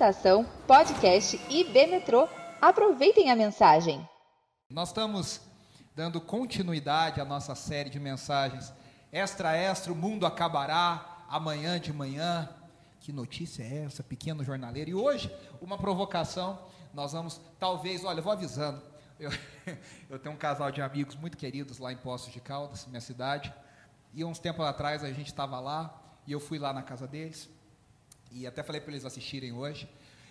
Estação Podcast IB Metrô. Aproveitem a mensagem. Nós estamos dando continuidade à nossa série de mensagens Extra Extra, o mundo acabará amanhã de manhã. Que notícia é essa, pequeno jornaleiro? E hoje, uma provocação, nós vamos, talvez, olha, vou avisando. Eu, eu tenho um casal de amigos muito queridos lá em Poços de Caldas, minha cidade. E uns tempos atrás a gente estava lá e eu fui lá na casa deles. E até falei para eles assistirem hoje.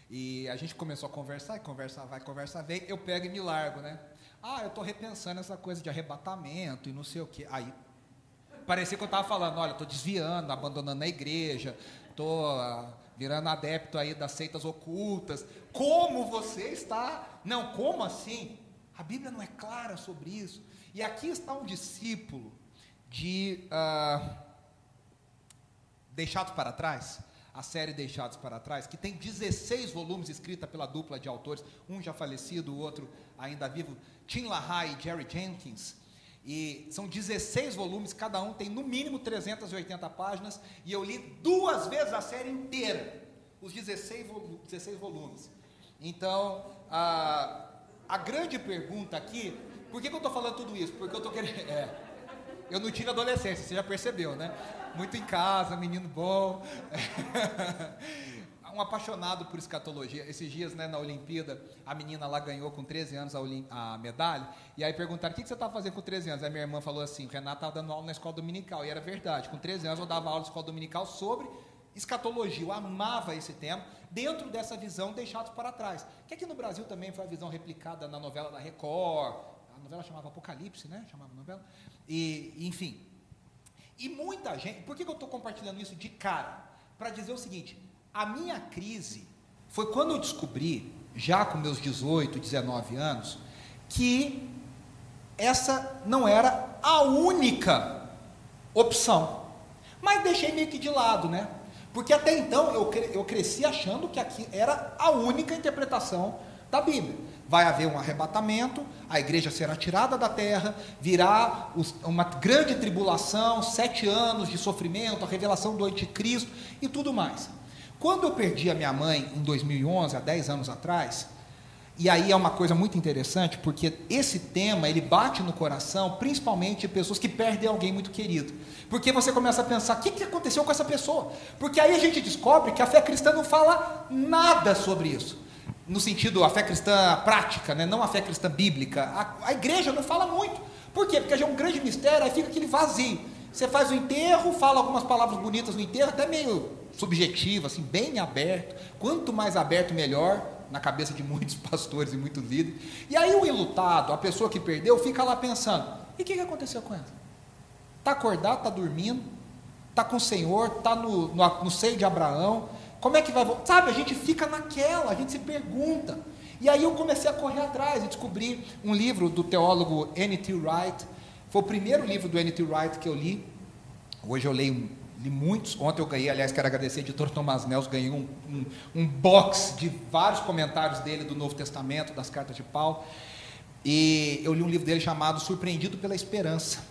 E a gente começou a conversar, e conversar vai, conversa vem, eu pego e me largo, né? Ah, eu estou repensando essa coisa de arrebatamento e não sei o quê. Aí, parecia que eu estava falando, olha, estou desviando, abandonando a igreja, estou uh, virando adepto aí das seitas ocultas. Como você está? Não, como assim? A Bíblia não é clara sobre isso. E aqui está um discípulo de uh, Deixados para Trás, a série Deixados para Trás, que tem 16 volumes escrita pela dupla de autores, um já falecido, o outro ainda vivo, Tim LaHaye e Jerry Jenkins. E são 16 volumes, cada um tem no mínimo 380 páginas, e eu li duas vezes a série inteira, os 16, 16 volumes. Então, a, a grande pergunta aqui, por que, que eu estou falando tudo isso? Porque eu estou querendo. É, eu não tive adolescência, você já percebeu, né? Muito em casa, menino bom. um apaixonado por escatologia. Esses dias, né, na Olimpíada, a menina lá ganhou com 13 anos a, a medalha. E aí perguntaram: o que, que você estava fazendo com 13 anos? Aí minha irmã falou assim: o Renato estava dando aula na escola dominical. E era verdade. Com 13 anos eu dava aula na escola dominical sobre escatologia. Eu amava esse tema, dentro dessa visão deixados para trás. Que aqui no Brasil também foi a visão replicada na novela da Record. A novela chamava Apocalipse, né? Chamava novela. E, enfim. E muita gente. Por que, eu estou compartilhando isso de cara? Para dizer o seguinte: a minha crise foi quando eu descobri, já com meus 18, 19 anos, que essa não era a única opção. Mas deixei meio que de lado, né? Porque até então eu, eu cresci achando que aqui era a única interpretação da Bíblia. Vai haver um arrebatamento, a igreja será tirada da terra, virá uma grande tribulação, sete anos de sofrimento, a revelação do anticristo e tudo mais. Quando eu perdi a minha mãe em 2011, há 10 anos atrás, e aí é uma coisa muito interessante, porque esse tema, ele bate no coração, principalmente de pessoas que perdem alguém muito querido. Porque você começa a pensar, o que, que aconteceu com essa pessoa? Porque aí a gente descobre que a fé cristã não fala nada sobre isso. No sentido, a fé cristã prática, né? não a fé cristã bíblica. A, a igreja não fala muito. Por quê? Porque já é um grande mistério, aí fica aquele vazio. Você faz o enterro, fala algumas palavras bonitas no enterro, até meio subjetivo, assim, bem aberto. Quanto mais aberto, melhor na cabeça de muitos pastores e muitos líderes. E aí o ilutado, a pessoa que perdeu, fica lá pensando: e o que, que aconteceu com ela? Está acordado, está dormindo, está com o Senhor, está no, no, no seio de Abraão. Como é que vai voltar? Sabe, a gente fica naquela, a gente se pergunta. E aí eu comecei a correr atrás e descobri um livro do teólogo N.T. Wright. Foi o primeiro livro do N.T. Wright que eu li. Hoje eu leio li muitos. Ontem eu ganhei, aliás, quero agradecer, editor Tomás Nels, ganhei um, um, um, box de vários comentários dele do Novo Testamento, das cartas de Paulo. E eu li um livro dele chamado Surpreendido pela Esperança.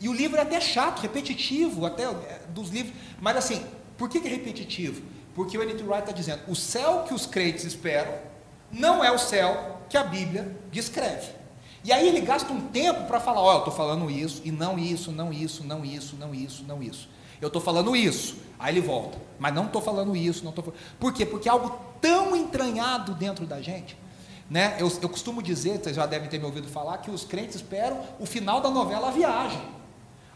E o livro é até chato, repetitivo, até é, dos livros. Mas assim, por que, que é repetitivo? Porque o N.T. Wright está dizendo: o céu que os crentes esperam não é o céu que a Bíblia descreve. E aí ele gasta um tempo para falar: oh, eu estou falando isso, e não isso, não isso, não isso, não isso, não isso. Eu estou falando isso. Aí ele volta. Mas não estou falando isso, não estou Por quê? Porque é algo tão entranhado dentro da gente. Né? Eu, eu costumo dizer, vocês já devem ter me ouvido falar, que os crentes esperam o final da novela A Viagem.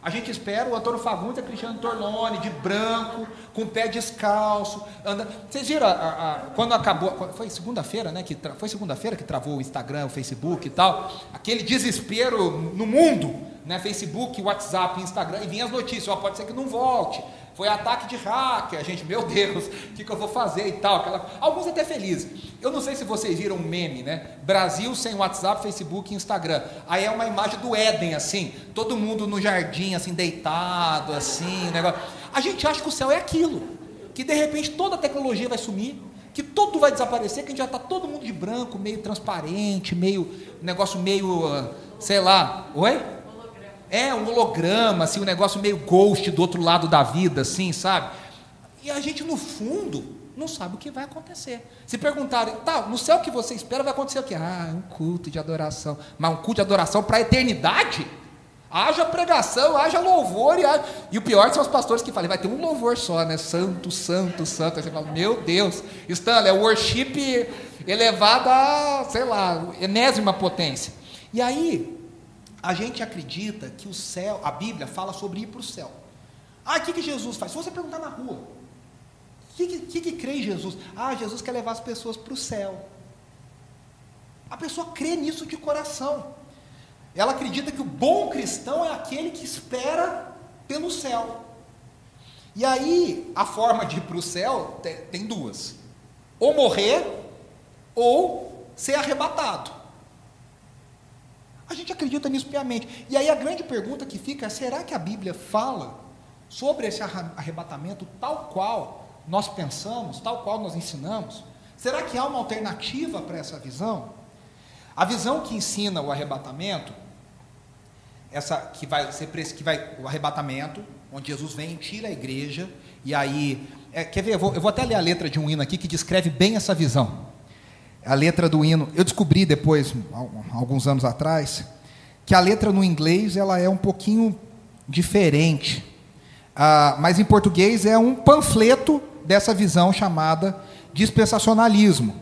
A gente espera o Antônio Fagundes e a Cristiano Torlone, de branco, com pé descalço, anda. Vocês viram a, a, quando acabou, foi segunda-feira, né? Que tra... foi segunda-feira que travou o Instagram, o Facebook e tal, aquele desespero no mundo né, Facebook, WhatsApp, Instagram, e vinha as notícias, ó, pode ser que não volte, foi ataque de hacker, gente, meu Deus, o que, que, eu vou fazer e tal, aquela... alguns até felizes, eu não sei se vocês viram um meme, né, Brasil sem WhatsApp, Facebook e Instagram, aí é uma imagem do Éden, assim, todo mundo no jardim, assim, deitado, assim, negócio, a gente acha que o céu é aquilo, que de repente toda a tecnologia vai sumir, que tudo vai desaparecer, que a gente já está todo mundo de branco, meio transparente, meio, negócio meio, ah, sei lá, oi? É, um holograma, assim, um negócio meio ghost do outro lado da vida, assim, sabe? E a gente, no fundo, não sabe o que vai acontecer. Se perguntarem, tá, no céu que você espera vai acontecer o quê? Ah, um culto de adoração. Mas um culto de adoração para a eternidade? Haja pregação, haja louvor e, haja... e o pior são os pastores que falam, vai ter um louvor só, né? Santo, santo, santo. Aí você fala, meu Deus, Stanley, é worship elevado a, sei lá, enésima potência. E aí, a gente acredita que o céu, a Bíblia fala sobre ir para o céu. Ah, o que, que Jesus faz? Se você perguntar na rua, o que, que, que crê em Jesus? Ah, Jesus quer levar as pessoas para o céu. A pessoa crê nisso de coração. Ela acredita que o bom cristão é aquele que espera pelo céu. E aí, a forma de ir para o céu tem, tem duas: ou morrer, ou ser arrebatado. A gente acredita nisso piamente. E aí a grande pergunta que fica é: será que a Bíblia fala sobre esse arrebatamento tal qual nós pensamos, tal qual nós ensinamos? Será que há uma alternativa para essa visão? A visão que ensina o arrebatamento, essa que vai ser que vai o arrebatamento, onde Jesus vem e tira a igreja, e aí, é, quer ver? Eu vou, eu vou até ler a letra de um hino aqui que descreve bem essa visão. A letra do hino, eu descobri depois, alguns anos atrás, que a letra no inglês ela é um pouquinho diferente. Ah, mas em português é um panfleto dessa visão chamada dispensacionalismo,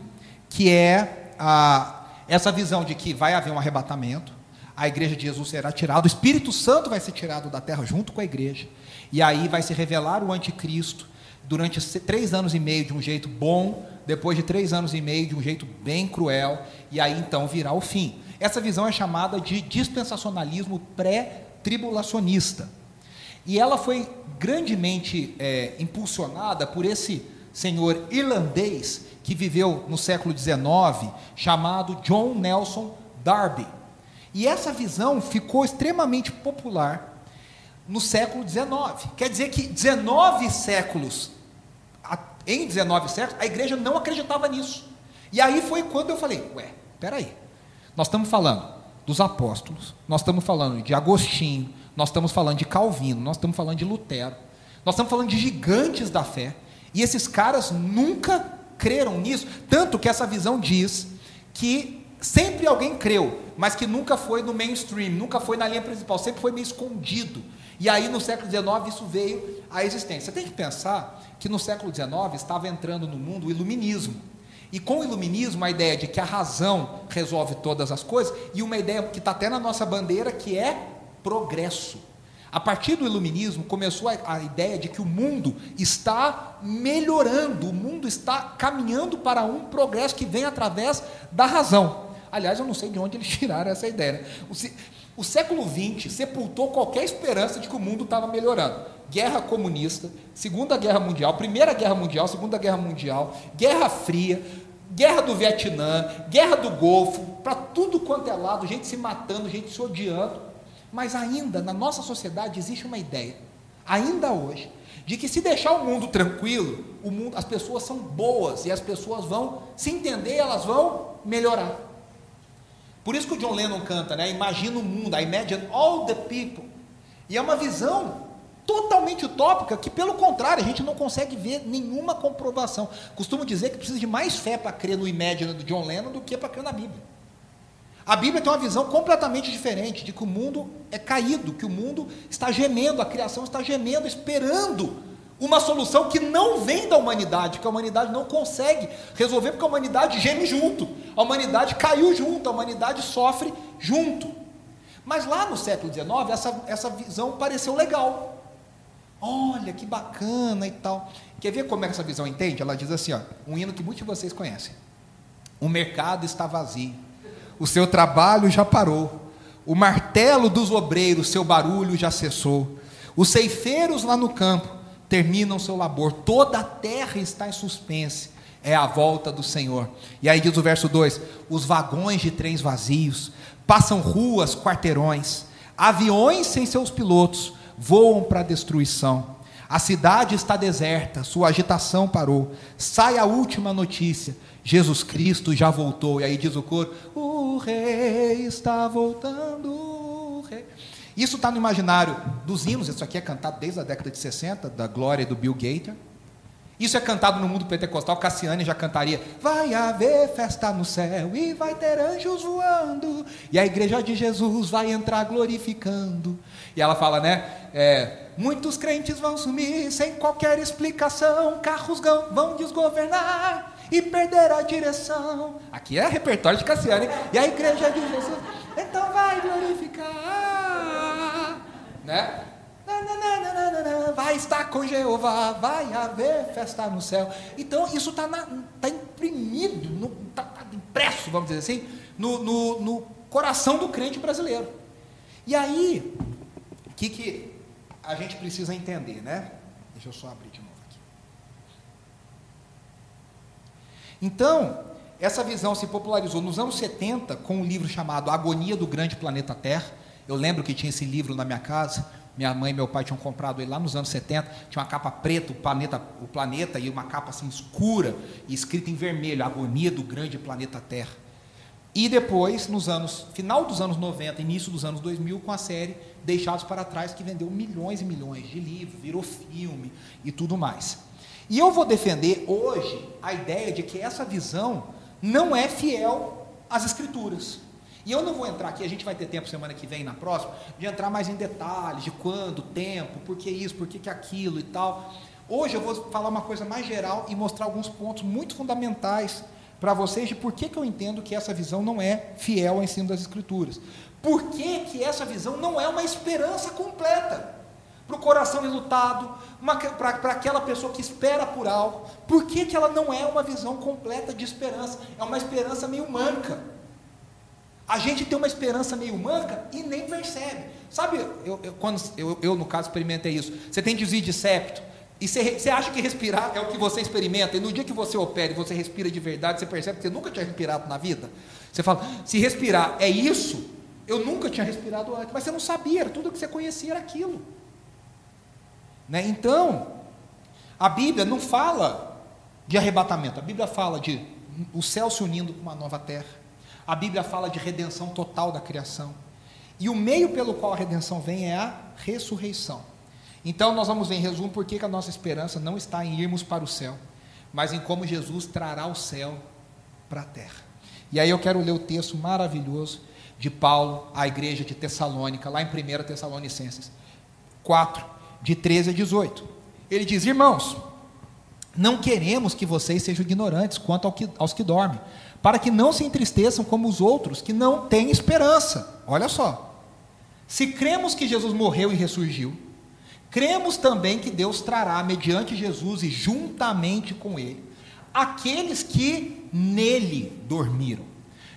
que é a, essa visão de que vai haver um arrebatamento, a igreja de Jesus será tirada, o Espírito Santo vai ser tirado da terra junto com a igreja, e aí vai se revelar o anticristo durante três anos e meio de um jeito bom, depois de três anos e meio de um jeito bem cruel, e aí então virá o fim. Essa visão é chamada de dispensacionalismo pré-tribulacionista. E ela foi grandemente é, impulsionada por esse senhor irlandês que viveu no século XIX, chamado John Nelson Darby. E essa visão ficou extremamente popular no século XIX. Quer dizer que 19 séculos, em 19 séculos, a igreja não acreditava nisso. E aí foi quando eu falei: ué, peraí, nós estamos falando dos apóstolos, nós estamos falando de Agostinho, nós estamos falando de Calvino, nós estamos falando de Lutero, nós estamos falando de gigantes da fé. E esses caras nunca creram nisso, tanto que essa visão diz que sempre alguém creu, mas que nunca foi no mainstream, nunca foi na linha principal, sempre foi meio escondido. E aí no século XIX isso veio à existência. Tem que pensar que no século XIX estava entrando no mundo o iluminismo. E com o iluminismo, a ideia de que a razão resolve todas as coisas, e uma ideia que está até na nossa bandeira, que é progresso. A partir do iluminismo começou a, a, ideia de que o mundo está melhorando, o mundo está caminhando para um progresso que vem através da razão. Aliás, eu não sei de onde eles tiraram essa ideia. Né? O, século XX sepultou qualquer esperança de que o mundo estava melhorando. Guerra comunista, Segunda Guerra Mundial, Primeira Guerra Mundial, Segunda Guerra Mundial, Guerra Fria, Guerra do Vietnã, Guerra do Golfo, para tudo quanto é lado, gente se matando, gente se odiando. Mas ainda na nossa sociedade existe uma ideia, ainda hoje, de que se deixar o mundo tranquilo, o mundo, as pessoas são boas e as pessoas vão se entender, elas vão melhorar. Por isso que o John Lennon canta, né? Imagina o mundo, I imagine all the people. E é uma visão totalmente utópica que, pelo contrário, a gente não consegue ver nenhuma comprovação. Costumo dizer que precisa de mais fé para crer no Imagine do John Lennon do que para crer na Bíblia. A Bíblia tem uma visão completamente diferente de que o mundo é caído, que o mundo está gemendo, a criação está gemendo, esperando uma solução que não vem da humanidade, que a humanidade não consegue resolver, porque a humanidade geme junto, a humanidade caiu junto, a humanidade sofre junto. Mas lá no século XIX, essa, essa visão pareceu legal. Olha que bacana e tal. Quer ver como é que essa visão entende? Ela diz assim: ó, um hino que muitos de vocês conhecem. O mercado está vazio o seu trabalho já parou, o martelo dos obreiros, seu barulho já cessou, os ceifeiros lá no campo terminam seu labor, toda a terra está em suspense, é a volta do Senhor. E aí diz o verso 2: os vagões de trens vazios passam ruas, quarteirões, aviões sem seus pilotos voam para a destruição. A cidade está deserta, sua agitação parou. Sai a última notícia: Jesus Cristo já voltou. E aí diz o coro: O rei está voltando. Isso está no imaginário dos hinos. Isso aqui é cantado desde a década de 60, da glória do Bill Gaither. Isso é cantado no mundo pentecostal, Cassiane já cantaria: Vai haver festa no céu e vai ter anjos voando, e a igreja de Jesus vai entrar glorificando. E ela fala, né? É, Muitos crentes vão sumir sem qualquer explicação, carros vão desgovernar e perder a direção. Aqui é repertório de Cassiane. E a igreja de Jesus, então vai glorificar. Né? Vai estar com Jeová, vai haver festa no céu. Então, isso está tá imprimido, está tá impresso, vamos dizer assim, no, no, no coração do crente brasileiro. E aí, o que, que a gente precisa entender, né? Deixa eu só abrir de novo aqui. Então, essa visão se popularizou nos anos 70 com um livro chamado Agonia do Grande Planeta Terra. Eu lembro que tinha esse livro na minha casa. Minha mãe e meu pai tinham comprado ele lá nos anos 70. Tinha uma capa preta, o planeta, o planeta e uma capa assim escura e escrita em vermelho, Agonia do Grande Planeta Terra. E depois, nos anos, final dos anos 90, início dos anos 2000, com a série Deixados para Trás, que vendeu milhões e milhões de livros, virou filme e tudo mais. E eu vou defender hoje a ideia de que essa visão não é fiel às Escrituras. E eu não vou entrar aqui, a gente vai ter tempo semana que vem, na próxima, de entrar mais em detalhes de quando, tempo, por que isso, por que, que aquilo e tal. Hoje eu vou falar uma coisa mais geral e mostrar alguns pontos muito fundamentais para vocês de por que, que eu entendo que essa visão não é fiel ao ensino das Escrituras. Por que, que essa visão não é uma esperança completa? Para o coração enlutado, para aquela pessoa que espera por algo. Por que, que ela não é uma visão completa de esperança? É uma esperança meio manca. A gente tem uma esperança meio manca e nem percebe. Sabe, eu, eu quando eu, eu, no caso, experimentei isso. Você tem desvio de septo. E você, acha que respirar é o que você experimenta, e no dia que você opera e você respira de verdade, você percebe que você nunca tinha respirado na vida. Você fala, se respirar é isso, eu nunca tinha respirado antes, mas você não sabia, tudo que você conhecia era aquilo. Né? Então, a Bíblia não fala de arrebatamento, a Bíblia fala de o céu se unindo com uma nova terra, a Bíblia fala de redenção total da criação, e o meio pelo qual a redenção vem é a ressurreição. Então nós vamos ver em resumo por que a nossa esperança não está em irmos para o céu, mas em como Jesus trará o céu para a terra. E aí eu quero ler o texto maravilhoso de Paulo à igreja de Tessalônica, lá em 1 Tessalonicenses 4, de 13 a 18. Ele diz: Irmãos, não queremos que vocês sejam ignorantes quanto ao que, aos que dormem, para que não se entristeçam como os outros que não têm esperança. Olha só. Se cremos que Jesus morreu e ressurgiu, Cremos também que Deus trará, mediante Jesus e juntamente com Ele, aqueles que nele dormiram.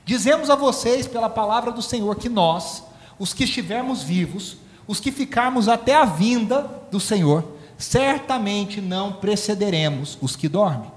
Dizemos a vocês, pela palavra do Senhor, que nós, os que estivermos vivos, os que ficarmos até a vinda do Senhor, certamente não precederemos os que dormem.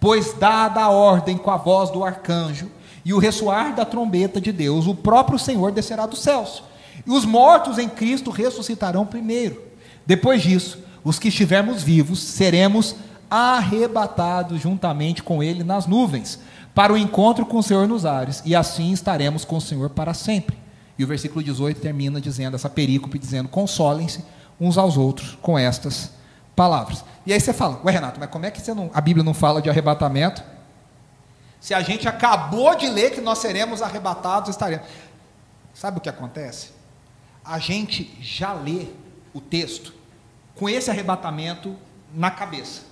Pois, dada a ordem com a voz do arcanjo e o ressoar da trombeta de Deus, o próprio Senhor descerá dos céus, e os mortos em Cristo ressuscitarão primeiro. Depois disso, os que estivermos vivos seremos arrebatados juntamente com Ele nas nuvens, para o encontro com o Senhor nos ares, e assim estaremos com o Senhor para sempre. E o versículo 18 termina dizendo, essa perícope dizendo: consolem-se uns aos outros com estas palavras. E aí você fala, ué Renato, mas como é que não, a Bíblia não fala de arrebatamento? Se a gente acabou de ler que nós seremos arrebatados, estaremos. Sabe o que acontece? A gente já lê o texto com esse arrebatamento na cabeça.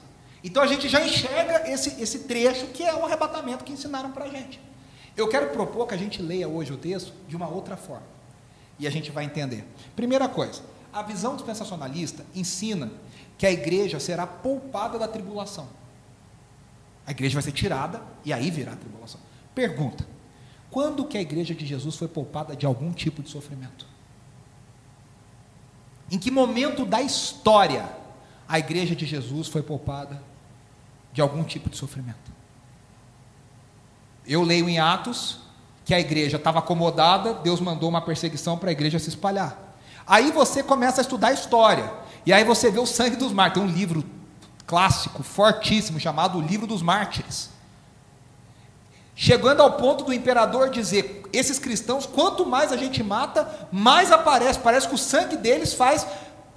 Então a gente já enxerga esse, esse trecho que é um arrebatamento que ensinaram para a gente. Eu quero propor que a gente leia hoje o texto de uma outra forma. E a gente vai entender. Primeira coisa, a visão dispensacionalista ensina que a igreja será poupada da tribulação. A igreja vai ser tirada e aí virá a tribulação. Pergunta: quando que a igreja de Jesus foi poupada de algum tipo de sofrimento? Em que momento da história a igreja de Jesus foi poupada de algum tipo de sofrimento? Eu leio em Atos que a igreja estava acomodada, Deus mandou uma perseguição para a igreja se espalhar. Aí você começa a estudar a história, e aí você vê o sangue dos mártires. Tem um livro clássico, fortíssimo, chamado O Livro dos Mártires. Chegando ao ponto do imperador dizer: esses cristãos, quanto mais a gente mata, mais aparece. Parece que o sangue deles faz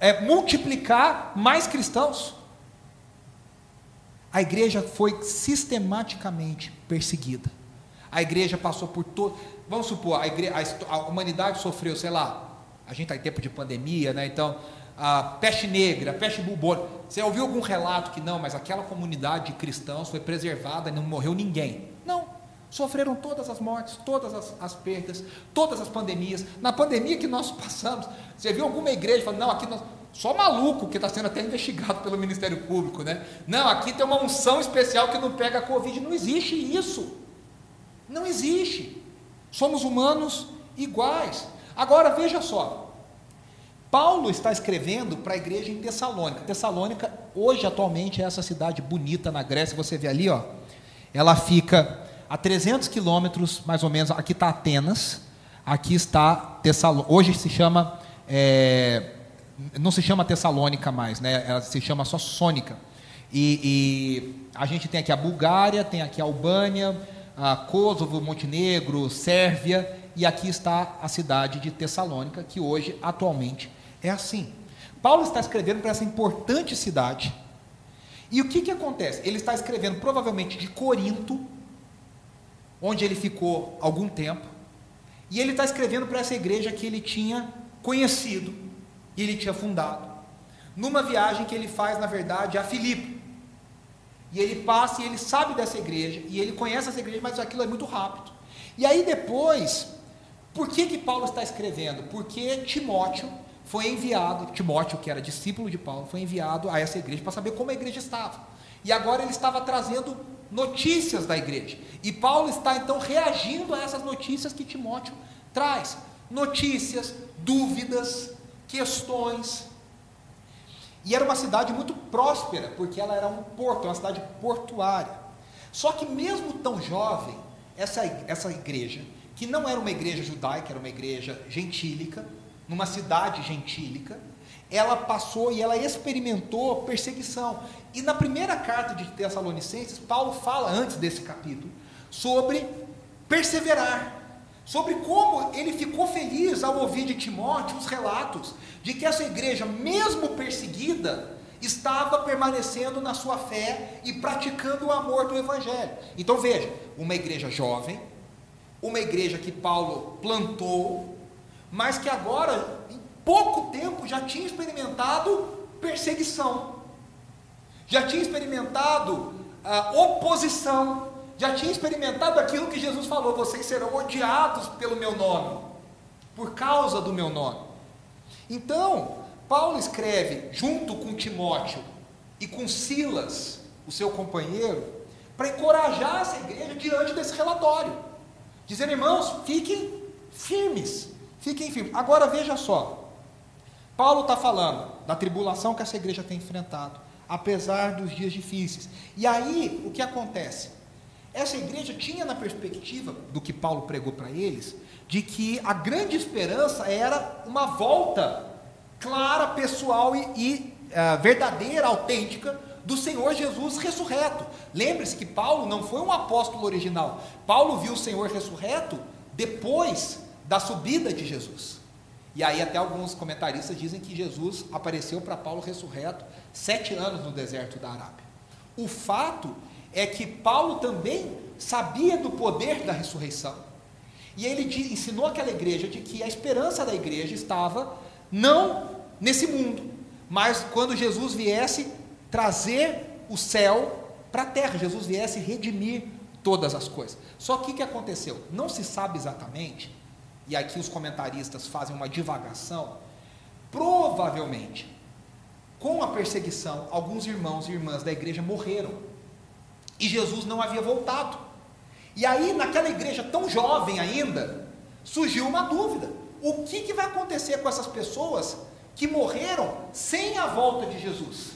é, multiplicar mais cristãos. A igreja foi sistematicamente perseguida. A igreja passou por todo. Vamos supor, a, a humanidade sofreu, sei lá, a gente está em tempo de pandemia, né? Então, a peste negra, a peste bubônica. Você ouviu algum relato que não, mas aquela comunidade de cristãos foi preservada e não morreu ninguém? Não. Sofreram todas as mortes, todas as, as, perdas, todas as pandemias. Na pandemia que nós passamos, você viu alguma igreja falando, não, aqui nós. Só maluco que está sendo até investigado pelo Ministério Público, né? Não, aqui tem uma unção especial que não pega a Covid. Não existe isso. Não existe. Somos humanos iguais. Agora veja só. Paulo está escrevendo para a igreja em Tessalônica. Tessalônica, hoje, atualmente, é essa cidade bonita na Grécia. Você vê ali, ó. Ela fica a 300 quilômetros, mais ou menos. Aqui está Atenas. Aqui está Tessalônica. Hoje se chama. É, não se chama Tessalônica mais, né? Ela se chama só Sônica. E, e, a gente tem aqui a Bulgária, tem aqui a Albânia, a Kosovo, Montenegro, Sérvia, e aqui está a cidade de Tessalônica, que hoje, atualmente, é assim. Paulo está escrevendo para essa importante cidade. E o que, que acontece? Ele está escrevendo provavelmente de Corinto, onde ele ficou algum tempo, e ele está escrevendo para essa igreja que ele tinha conhecido e ele tinha fundado, numa viagem que ele faz, na verdade, a Filipe. E ele passa e ele sabe dessa igreja, e ele conhece essa igreja, mas aquilo é muito rápido. E aí depois, por que, que Paulo está escrevendo? Porque Timóteo foi enviado, Timóteo, que era discípulo de Paulo, foi enviado a essa igreja para saber como a igreja estava. E agora ele estava trazendo notícias da igreja. E Paulo está então reagindo a essas notícias que Timóteo traz. Notícias, dúvidas, questões. E era uma cidade muito próspera, porque ela era um porto, uma cidade portuária. Só que mesmo tão jovem, essa, essa igreja, que não era uma igreja judaica, era uma igreja gentílica, numa cidade gentílica, ela passou e ela experimentou perseguição. E na primeira carta de Tessalonicenses, Paulo fala, antes desse capítulo, sobre perseverar sobre como ele ficou feliz ao ouvir de Timóteo os relatos de que essa igreja, mesmo perseguida, estava permanecendo na sua fé e praticando o amor do Evangelho. Então veja, uma igreja jovem, uma igreja que Paulo plantou, mas que agora, em pouco tempo, já tinha experimentado perseguição, já tinha experimentado a ah, oposição, já tinha experimentado aquilo que Jesus falou: vocês serão odiados pelo meu nome, por causa do meu nome. Então, Paulo escreve junto com Timóteo e com Silas, o seu companheiro, para encorajar essa igreja diante desse relatório. Dizendo, irmãos, fiquem firmes, fiquem firmes. Agora veja só, Paulo está falando da tribulação que essa igreja tem enfrentado, apesar dos dias difíceis. E aí, o que acontece? Essa igreja tinha na perspectiva do que Paulo pregou para eles, de que a grande esperança era uma volta clara, pessoal e, e uh, verdadeira, autêntica do Senhor Jesus ressurreto. Lembre-se que Paulo não foi um apóstolo original. Paulo viu o Senhor ressurreto depois da subida de Jesus. E aí até alguns comentaristas dizem que Jesus apareceu para Paulo ressurreto sete anos no deserto da Arábia. O fato é que Paulo também sabia do poder da ressurreição. E ele ensinou aquela igreja de que a esperança da igreja estava não nesse mundo, mas quando Jesus viesse trazer o céu para a terra, Jesus viesse redimir todas as coisas. Só que o que aconteceu? Não se sabe exatamente, e aqui os comentaristas fazem uma divagação, provavelmente, com a perseguição, alguns irmãos e irmãs da igreja morreram e Jesus não havia voltado. E aí, naquela igreja tão jovem ainda, surgiu uma dúvida: o que, que vai acontecer com essas pessoas que morreram sem a volta de Jesus?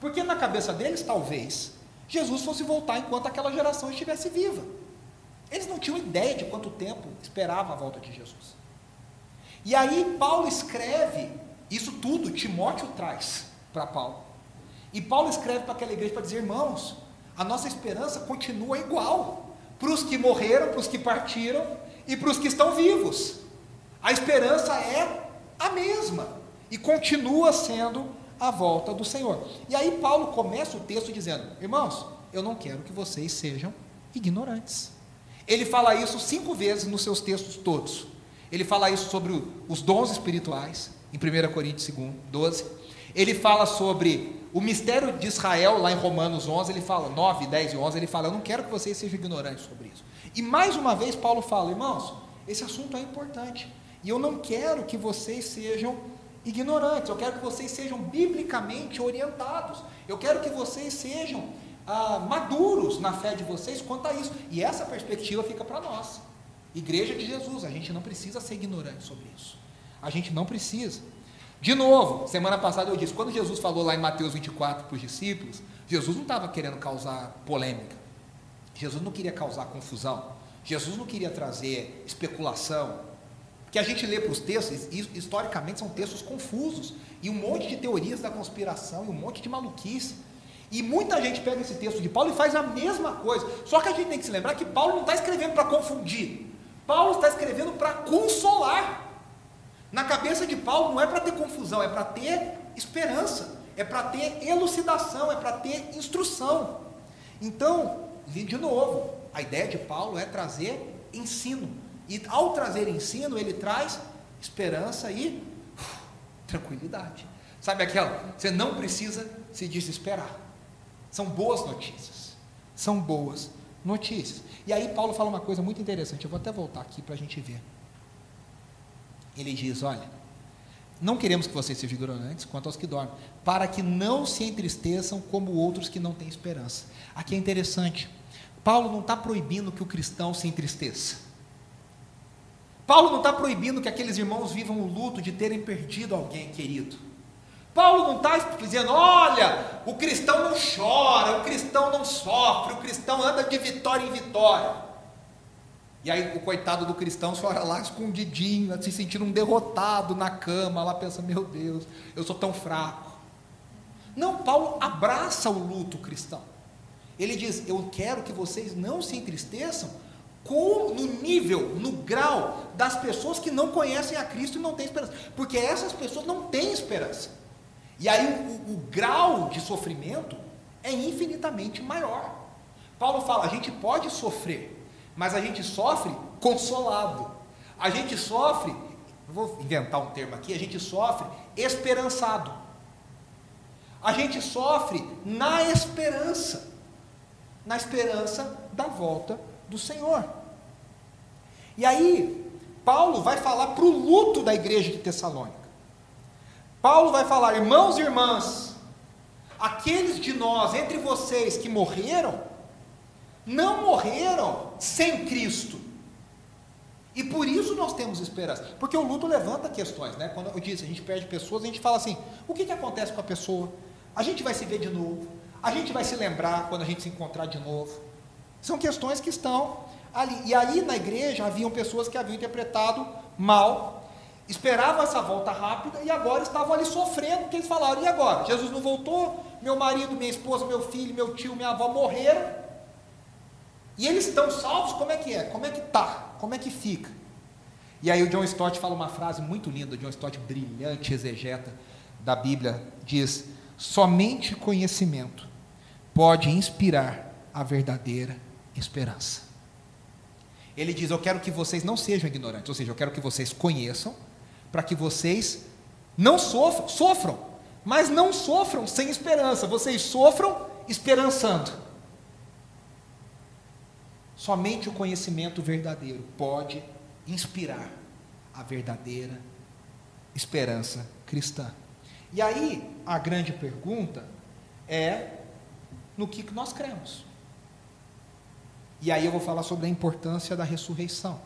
Porque na cabeça deles, talvez, Jesus fosse voltar enquanto aquela geração estivesse viva. Eles não tinham ideia de quanto tempo esperava a volta de Jesus. E aí Paulo escreve isso tudo, Timóteo traz para Paulo. E Paulo escreve para aquela igreja para dizer, irmãos, a nossa esperança continua igual para os que morreram, para os que partiram e para os que estão vivos. A esperança é a mesma e continua sendo a volta do Senhor. E aí Paulo começa o texto dizendo: Irmãos, eu não quero que vocês sejam ignorantes. Ele fala isso cinco vezes nos seus textos todos. Ele fala isso sobre os dons espirituais, em 1 Coríntios 12. Ele fala sobre o mistério de Israel, lá em Romanos 11. Ele fala, 9, 10 e 11. Ele fala: Eu não quero que vocês sejam ignorantes sobre isso. E mais uma vez, Paulo fala: Irmãos, esse assunto é importante. E eu não quero que vocês sejam ignorantes. Eu quero que vocês sejam biblicamente orientados. Eu quero que vocês sejam ah, maduros na fé de vocês quanto a isso. E essa perspectiva fica para nós. Igreja de Jesus, a gente não precisa ser ignorante sobre isso. A gente não precisa. De novo, semana passada eu disse, quando Jesus falou lá em Mateus 24 para os discípulos, Jesus não estava querendo causar polêmica. Jesus não queria causar confusão. Jesus não queria trazer especulação. Porque a gente lê para os textos, historicamente são textos confusos, e um monte de teorias da conspiração, e um monte de maluquice. E muita gente pega esse texto de Paulo e faz a mesma coisa. Só que a gente tem que se lembrar que Paulo não está escrevendo para confundir. Paulo está escrevendo para consolar. Na cabeça de Paulo não é para ter confusão, é para ter esperança, é para ter elucidação, é para ter instrução. Então, de novo, a ideia de Paulo é trazer ensino. E ao trazer ensino, ele traz esperança e uf, tranquilidade. Sabe aquela? Você não precisa se desesperar. São boas notícias. São boas notícias. E aí Paulo fala uma coisa muito interessante. Eu vou até voltar aqui para a gente ver. Ele diz: Olha, não queremos que vocês sejam ignorantes quanto aos que dormem, para que não se entristeçam como outros que não têm esperança. Aqui é interessante. Paulo não está proibindo que o cristão se entristeça. Paulo não está proibindo que aqueles irmãos vivam o luto de terem perdido alguém querido. Paulo não está dizendo, olha, o cristão não chora, o cristão não sofre, o cristão anda de vitória em vitória. E aí o coitado do cristão chora lá escondidinho, se sentindo um derrotado na cama, lá pensa, meu Deus, eu sou tão fraco. Não, Paulo abraça o luto cristão. Ele diz, eu quero que vocês não se entristeçam com, no nível, no grau das pessoas que não conhecem a Cristo e não têm esperança. Porque essas pessoas não têm esperança. E aí o, o, grau de sofrimento é infinitamente maior. Paulo fala: a gente pode sofrer, mas a gente sofre consolado. A gente sofre, vou inventar um termo aqui, a gente sofre esperançado. A gente sofre na esperança, na esperança da volta do Senhor. E aí, Paulo vai falar para o luto da igreja de Tessalônica. Paulo vai falar, irmãos e irmãs, aqueles de nós, entre vocês que morreram, não morreram sem Cristo. E por isso nós temos esperança. Porque o luto levanta questões, né? Quando eu disse, a gente perde pessoas, a gente fala assim: o que, que acontece com a pessoa? A gente vai se ver de novo, a gente vai se lembrar quando a gente se encontrar de novo. São questões que estão ali. E aí na igreja haviam pessoas que haviam interpretado mal esperavam essa volta rápida e agora estavam ali sofrendo, porque eles falaram: e agora? Jesus não voltou, meu marido, minha esposa, meu filho, meu tio, minha avó morreram. E eles estão salvos? Como é que é? Como é que tá? Como é que fica? E aí o John Stott fala uma frase muito linda, o John Stott, brilhante exegeta da Bíblia, diz: somente conhecimento pode inspirar a verdadeira esperança. Ele diz: Eu quero que vocês não sejam ignorantes, ou seja, eu quero que vocês conheçam para que vocês não sofram, sofram, mas não sofram sem esperança, vocês sofram esperançando. Somente o conhecimento verdadeiro pode inspirar a verdadeira esperança cristã. E aí, a grande pergunta é no que nós cremos. E aí eu vou falar sobre a importância da ressurreição.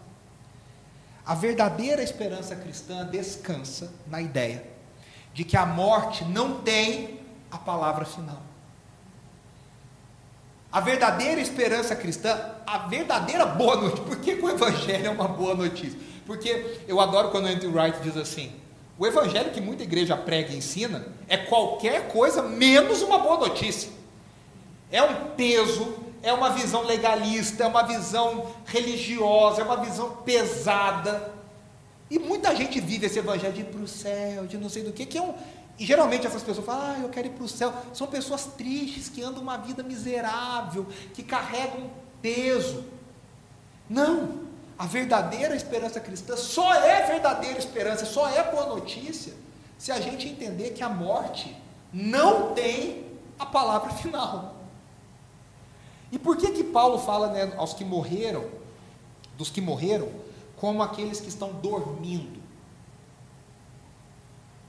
A verdadeira esperança cristã descansa na ideia de que a morte não tem a palavra final. A verdadeira esperança cristã, a verdadeira boa notícia. Por que, que o Evangelho é uma boa notícia? Porque eu adoro quando Andrew Wright diz assim: o Evangelho que muita igreja prega e ensina é qualquer coisa menos uma boa notícia. É um peso, é uma visão legalista, é uma visão religiosa, é uma visão pesada. E muita gente vive esse evangelho de ir para o céu, de não sei do que, que é um, E geralmente essas pessoas falam, ah, eu quero ir para o céu. São pessoas tristes que andam uma vida miserável, que carregam peso. Não. A verdadeira esperança cristã só é verdadeira esperança, só é boa notícia, se a gente entender que a morte não tem a palavra final. E por que que Paulo fala né, aos que morreram, dos que morreram, como aqueles que estão dormindo?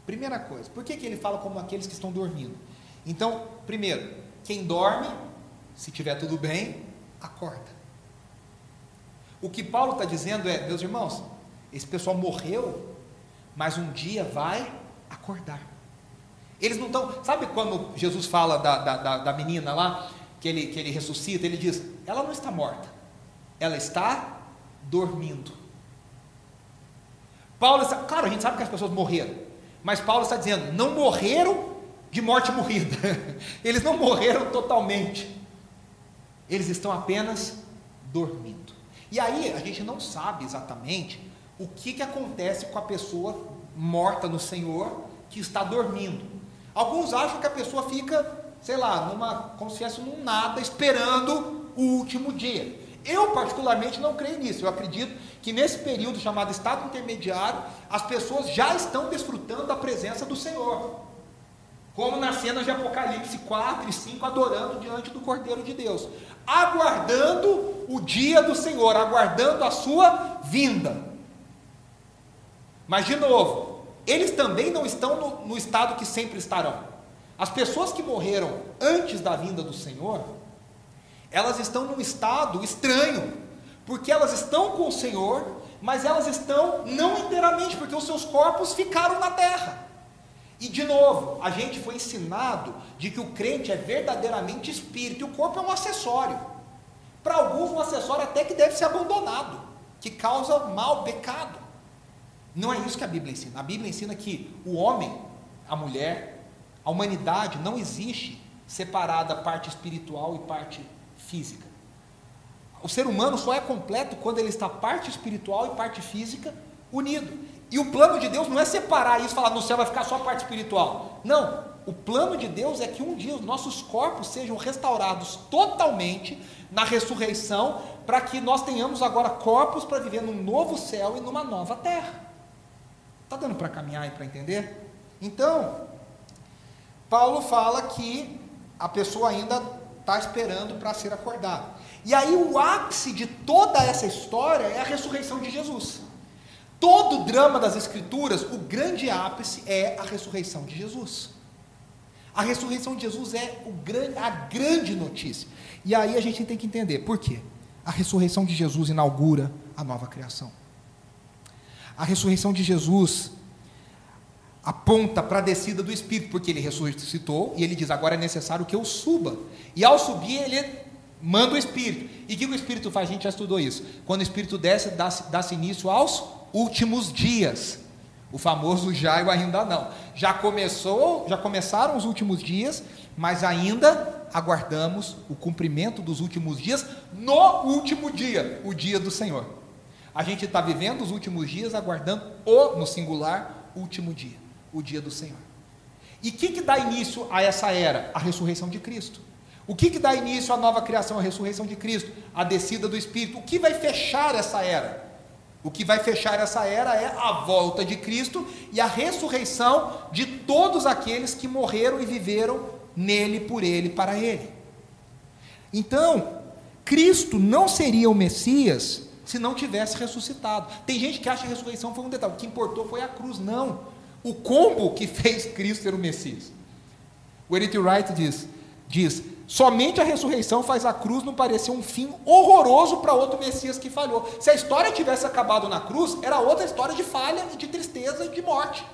Primeira coisa, por que, que ele fala como aqueles que estão dormindo? Então, primeiro, quem dorme, se tiver tudo bem, acorda. O que Paulo está dizendo é, meus irmãos, esse pessoal morreu, mas um dia vai acordar. Eles não estão. Sabe quando Jesus fala da, da, da, menina lá, que ele, que ele ressuscita? Ele diz: ela não está morta, ela está dormindo. Paulo está. Claro, a gente sabe que as pessoas morreram, mas Paulo está dizendo: não morreram de morte morrida, eles não morreram totalmente, eles estão apenas dormindo. E aí a gente não sabe exatamente o que, que acontece com a pessoa morta no Senhor que está dormindo. Alguns acham que a pessoa fica, sei lá, numa, fosse num nada, esperando o último dia. Eu, particularmente, não creio nisso. Eu acredito que nesse período chamado estado intermediário, as pessoas já estão desfrutando da presença do Senhor. Como nas cenas de Apocalipse 4 e 5, adorando diante do Cordeiro de Deus, aguardando o dia do Senhor, aguardando a sua vinda. Mas, de novo, eles também não estão no, no estado que sempre estarão. As pessoas que morreram antes da vinda do Senhor, elas estão num estado estranho, porque elas estão com o Senhor, mas elas estão não inteiramente, porque os seus corpos ficaram na terra. E de novo, a gente foi ensinado de que o crente é verdadeiramente espírito e o corpo é um acessório. Para alguns, um acessório até que deve ser abandonado, que causa mal, pecado. Não é isso que a Bíblia ensina. A Bíblia ensina que o homem, a mulher, a humanidade não existe separada parte espiritual e parte física. O ser humano só é completo quando ele está parte espiritual e parte física unido. E o plano de Deus não é separar isso e falar no céu vai ficar só a parte espiritual. Não. O plano de Deus é que um dia os nossos corpos sejam restaurados totalmente na ressurreição, para que nós tenhamos agora corpos para viver num novo céu e numa nova terra. Está dando para caminhar e para entender? Então, Paulo fala que a pessoa ainda está esperando para ser acordada. E aí o ápice de toda essa história é a ressurreição de Jesus. Todo o drama das Escrituras, o grande ápice é a ressurreição de Jesus. A ressurreição de Jesus é grande, a grande notícia. E aí a gente tem que entender por quê. A ressurreição de Jesus inaugura a nova criação. A ressurreição de Jesus aponta para a descida do Espírito, porque ele ressuscitou e ele diz: agora é necessário que eu suba. E ao subir, ele manda o Espírito. E o que o Espírito faz? A gente já estudou isso. Quando o Espírito desce, dá-se dá início aos últimos dias. O famoso já e ainda não. Já começou, já começaram os últimos dias, mas ainda aguardamos o cumprimento dos últimos dias no último dia, o dia do Senhor. A gente está vivendo os últimos dias aguardando o, no singular, último dia, o dia do Senhor. E o que, que dá início a essa era? A ressurreição de Cristo. O que, que dá início à nova criação? A ressurreição de Cristo, a descida do Espírito. O que vai fechar essa era? O que vai fechar essa era é a volta de Cristo e a ressurreição de todos aqueles que morreram e viveram nele, por ele, para ele. Então, Cristo não seria o Messias se não tivesse ressuscitado. Tem gente que acha que a ressurreição foi um detalhe, o que importou foi a cruz. Não. O combo que fez Cristo ser o Messias. O Eric Wright diz: diz Somente a ressurreição faz a cruz não parecer um fim horroroso para outro Messias que falhou. Se a história tivesse acabado na cruz, era outra história de falha, de tristeza e de morte.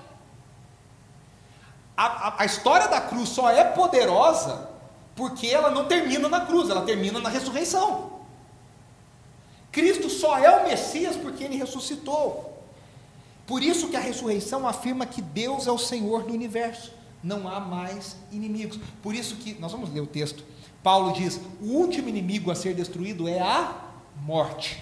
A, a, a história da cruz só é poderosa porque ela não termina na cruz, ela termina na ressurreição. Cristo só é o Messias porque ele ressuscitou. Por isso que a ressurreição afirma que Deus é o Senhor do universo não há mais inimigos. Por isso que, nós vamos ler o texto. Paulo diz: o último inimigo a ser destruído é a morte.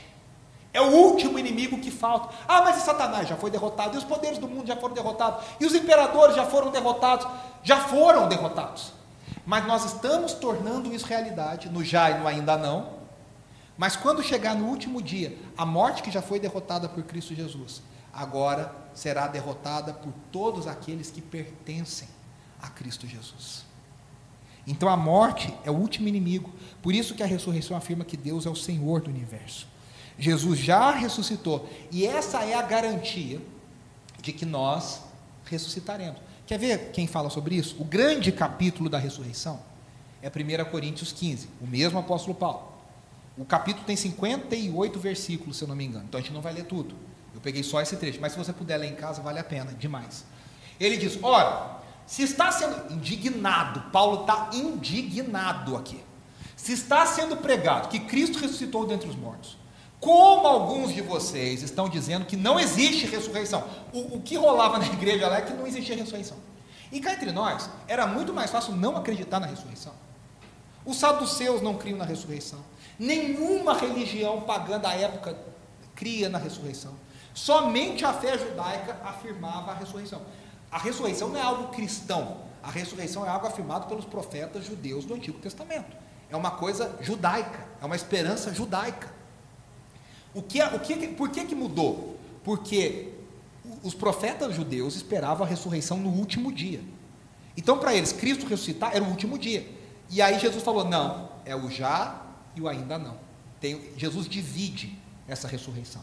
É o último inimigo que falta. Ah, mas e Satanás já foi derrotado, e os poderes do mundo já foram derrotados, e os imperadores já foram derrotados, já foram derrotados. Mas nós estamos tornando isso realidade, no já e no ainda não. Mas quando chegar no último dia, a morte que já foi derrotada por Cristo Jesus, agora será derrotada por todos aqueles que pertencem a Cristo Jesus. Então a morte é o último inimigo. Por isso que a ressurreição afirma que Deus é o Senhor do universo. Jesus já ressuscitou. E essa é a garantia de que nós ressuscitaremos. Quer ver quem fala sobre isso? O grande capítulo da ressurreição é 1 Coríntios 15, o mesmo apóstolo Paulo. O capítulo tem 58 versículos, se eu não me engano. Então a gente não vai ler tudo. Peguei só esse trecho, mas se você puder ler em casa, vale a pena, demais. Ele diz: Ora, se está sendo indignado, Paulo está indignado aqui. Se está sendo pregado que Cristo ressuscitou dentre os mortos, como alguns de vocês estão dizendo que não existe ressurreição. O, o que rolava na igreja lá é que não existia ressurreição. E cá entre nós, era muito mais fácil não acreditar na ressurreição. Os saduceus não criam na ressurreição. Nenhuma religião pagã da época cria na ressurreição. Somente a fé judaica afirmava a ressurreição. A ressurreição não é algo cristão. A ressurreição é algo afirmado pelos profetas judeus do Antigo Testamento. É uma coisa judaica, é uma esperança judaica. O que, o que, por que, que mudou? Porque os profetas judeus esperavam a ressurreição no último dia. Então, para eles, Cristo ressuscitar era o último dia. E aí Jesus falou: não, é o já e o ainda não. Tem, Jesus divide essa ressurreição.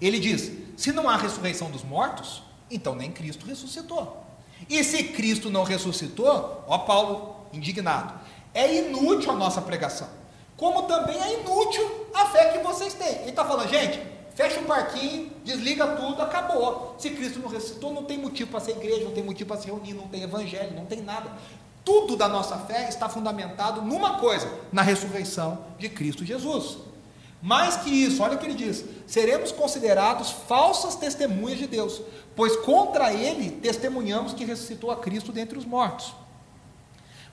Ele diz: se não há ressurreição dos mortos, então nem Cristo ressuscitou. E se Cristo não ressuscitou, ó Paulo indignado, é inútil a nossa pregação como também é inútil a fé que vocês têm. Ele está falando, gente, fecha o parquinho, desliga tudo, acabou. Se Cristo não ressuscitou, não tem motivo para ser igreja, não tem motivo para se reunir, não tem evangelho, não tem nada. Tudo da nossa fé está fundamentado numa coisa, na ressurreição de Cristo Jesus. Mais que isso, olha o que ele diz: seremos considerados falsas testemunhas de Deus, pois contra ele testemunhamos que ressuscitou a Cristo dentre os mortos.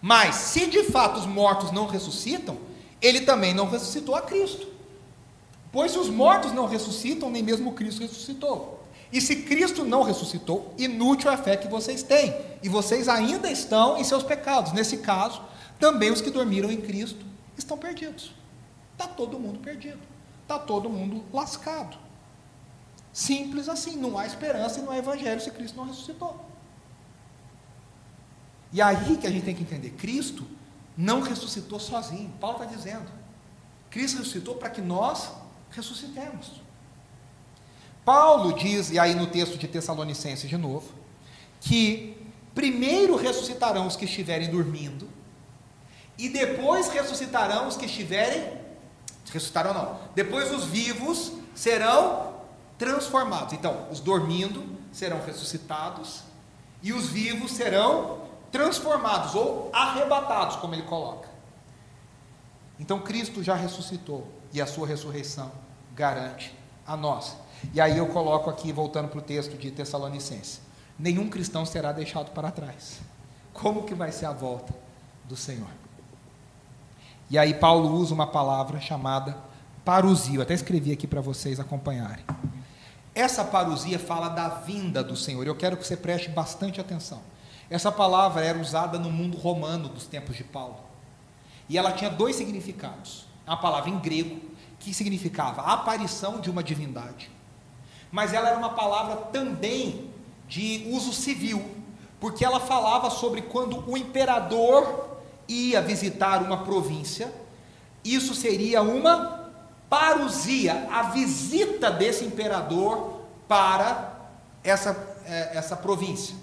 Mas se de fato os mortos não ressuscitam, ele também não ressuscitou a Cristo. Pois os mortos não ressuscitam, nem mesmo Cristo ressuscitou. E se Cristo não ressuscitou, inútil é a fé que vocês têm, e vocês ainda estão em seus pecados. Nesse caso, também os que dormiram em Cristo estão perdidos. Está todo mundo perdido. Está todo mundo lascado. Simples assim, não há esperança e não há evangelho se Cristo não ressuscitou. E aí que a gente tem que entender: Cristo não ressuscitou sozinho. Paulo está dizendo. Cristo ressuscitou para que nós ressuscitemos. Paulo diz, e aí no texto de Tessalonicenses de novo, que primeiro ressuscitarão os que estiverem dormindo, e depois ressuscitarão os que estiverem. Ressuscitarão não. Depois os vivos serão transformados. Então, os dormindo serão ressuscitados, e os vivos serão transformados ou arrebatados, como ele coloca. Então Cristo já ressuscitou e a sua ressurreição garante a nós. E aí eu coloco aqui, voltando para o texto de Tessalonicenses: nenhum cristão será deixado para trás. Como que vai ser a volta do Senhor? E aí Paulo usa uma palavra chamada parusia. Eu até escrevi aqui para vocês acompanharem. Essa parusia fala da vinda do Senhor. Eu quero que você preste bastante atenção. Essa palavra era usada no mundo romano dos tempos de Paulo. E ela tinha dois significados. A palavra em grego, que significava a aparição de uma divindade. Mas ela era uma palavra também de uso civil, porque ela falava sobre quando o imperador ia visitar uma província, isso seria uma parusia, a visita desse imperador para essa, eh, essa província.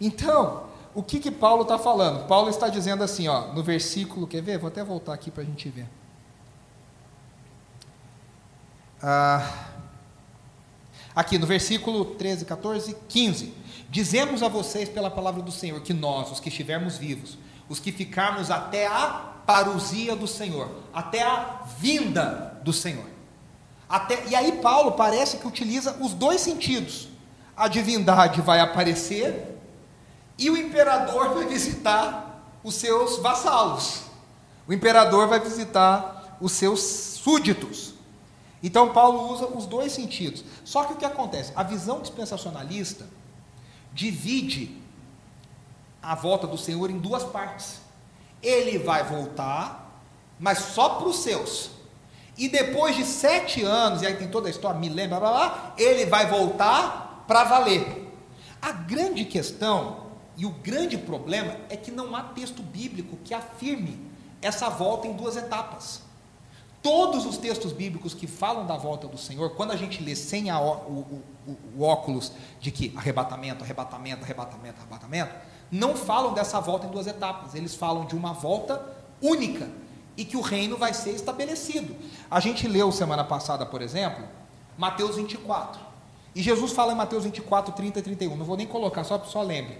Então, o que que Paulo está falando? Paulo está dizendo assim, ó, no versículo, quer ver? Vou até voltar aqui para a gente ver. Ah, aqui no versículo 13, 14, 15. Dizemos a vocês pela palavra do Senhor que nós, os que estivermos vivos, os que ficarmos até a parousia do Senhor, até a vinda do Senhor. Até, e aí Paulo parece que utiliza os dois sentidos. A divindade vai aparecer e o imperador vai visitar os seus vassalos. O imperador vai visitar os seus súditos. Então Paulo usa os dois sentidos. Só que o que acontece? A visão dispensacionalista divide a volta do Senhor em duas partes. Ele vai voltar, mas só para os seus. E depois de sete anos, e aí tem toda a história, me blá, blá, blá, ele vai voltar para valer. A grande questão e o grande problema é que não há texto bíblico que afirme essa volta em duas etapas. Todos os textos bíblicos que falam da volta do Senhor, quando a gente lê sem a, o, o, o, o óculos de que arrebatamento, arrebatamento, arrebatamento, arrebatamento, não falam dessa volta em duas etapas. Eles falam de uma volta única e que o reino vai ser estabelecido. A gente leu semana passada, por exemplo, Mateus 24. E Jesus fala em Mateus 24, 30 e 31. Não vou nem colocar, só, só lembre.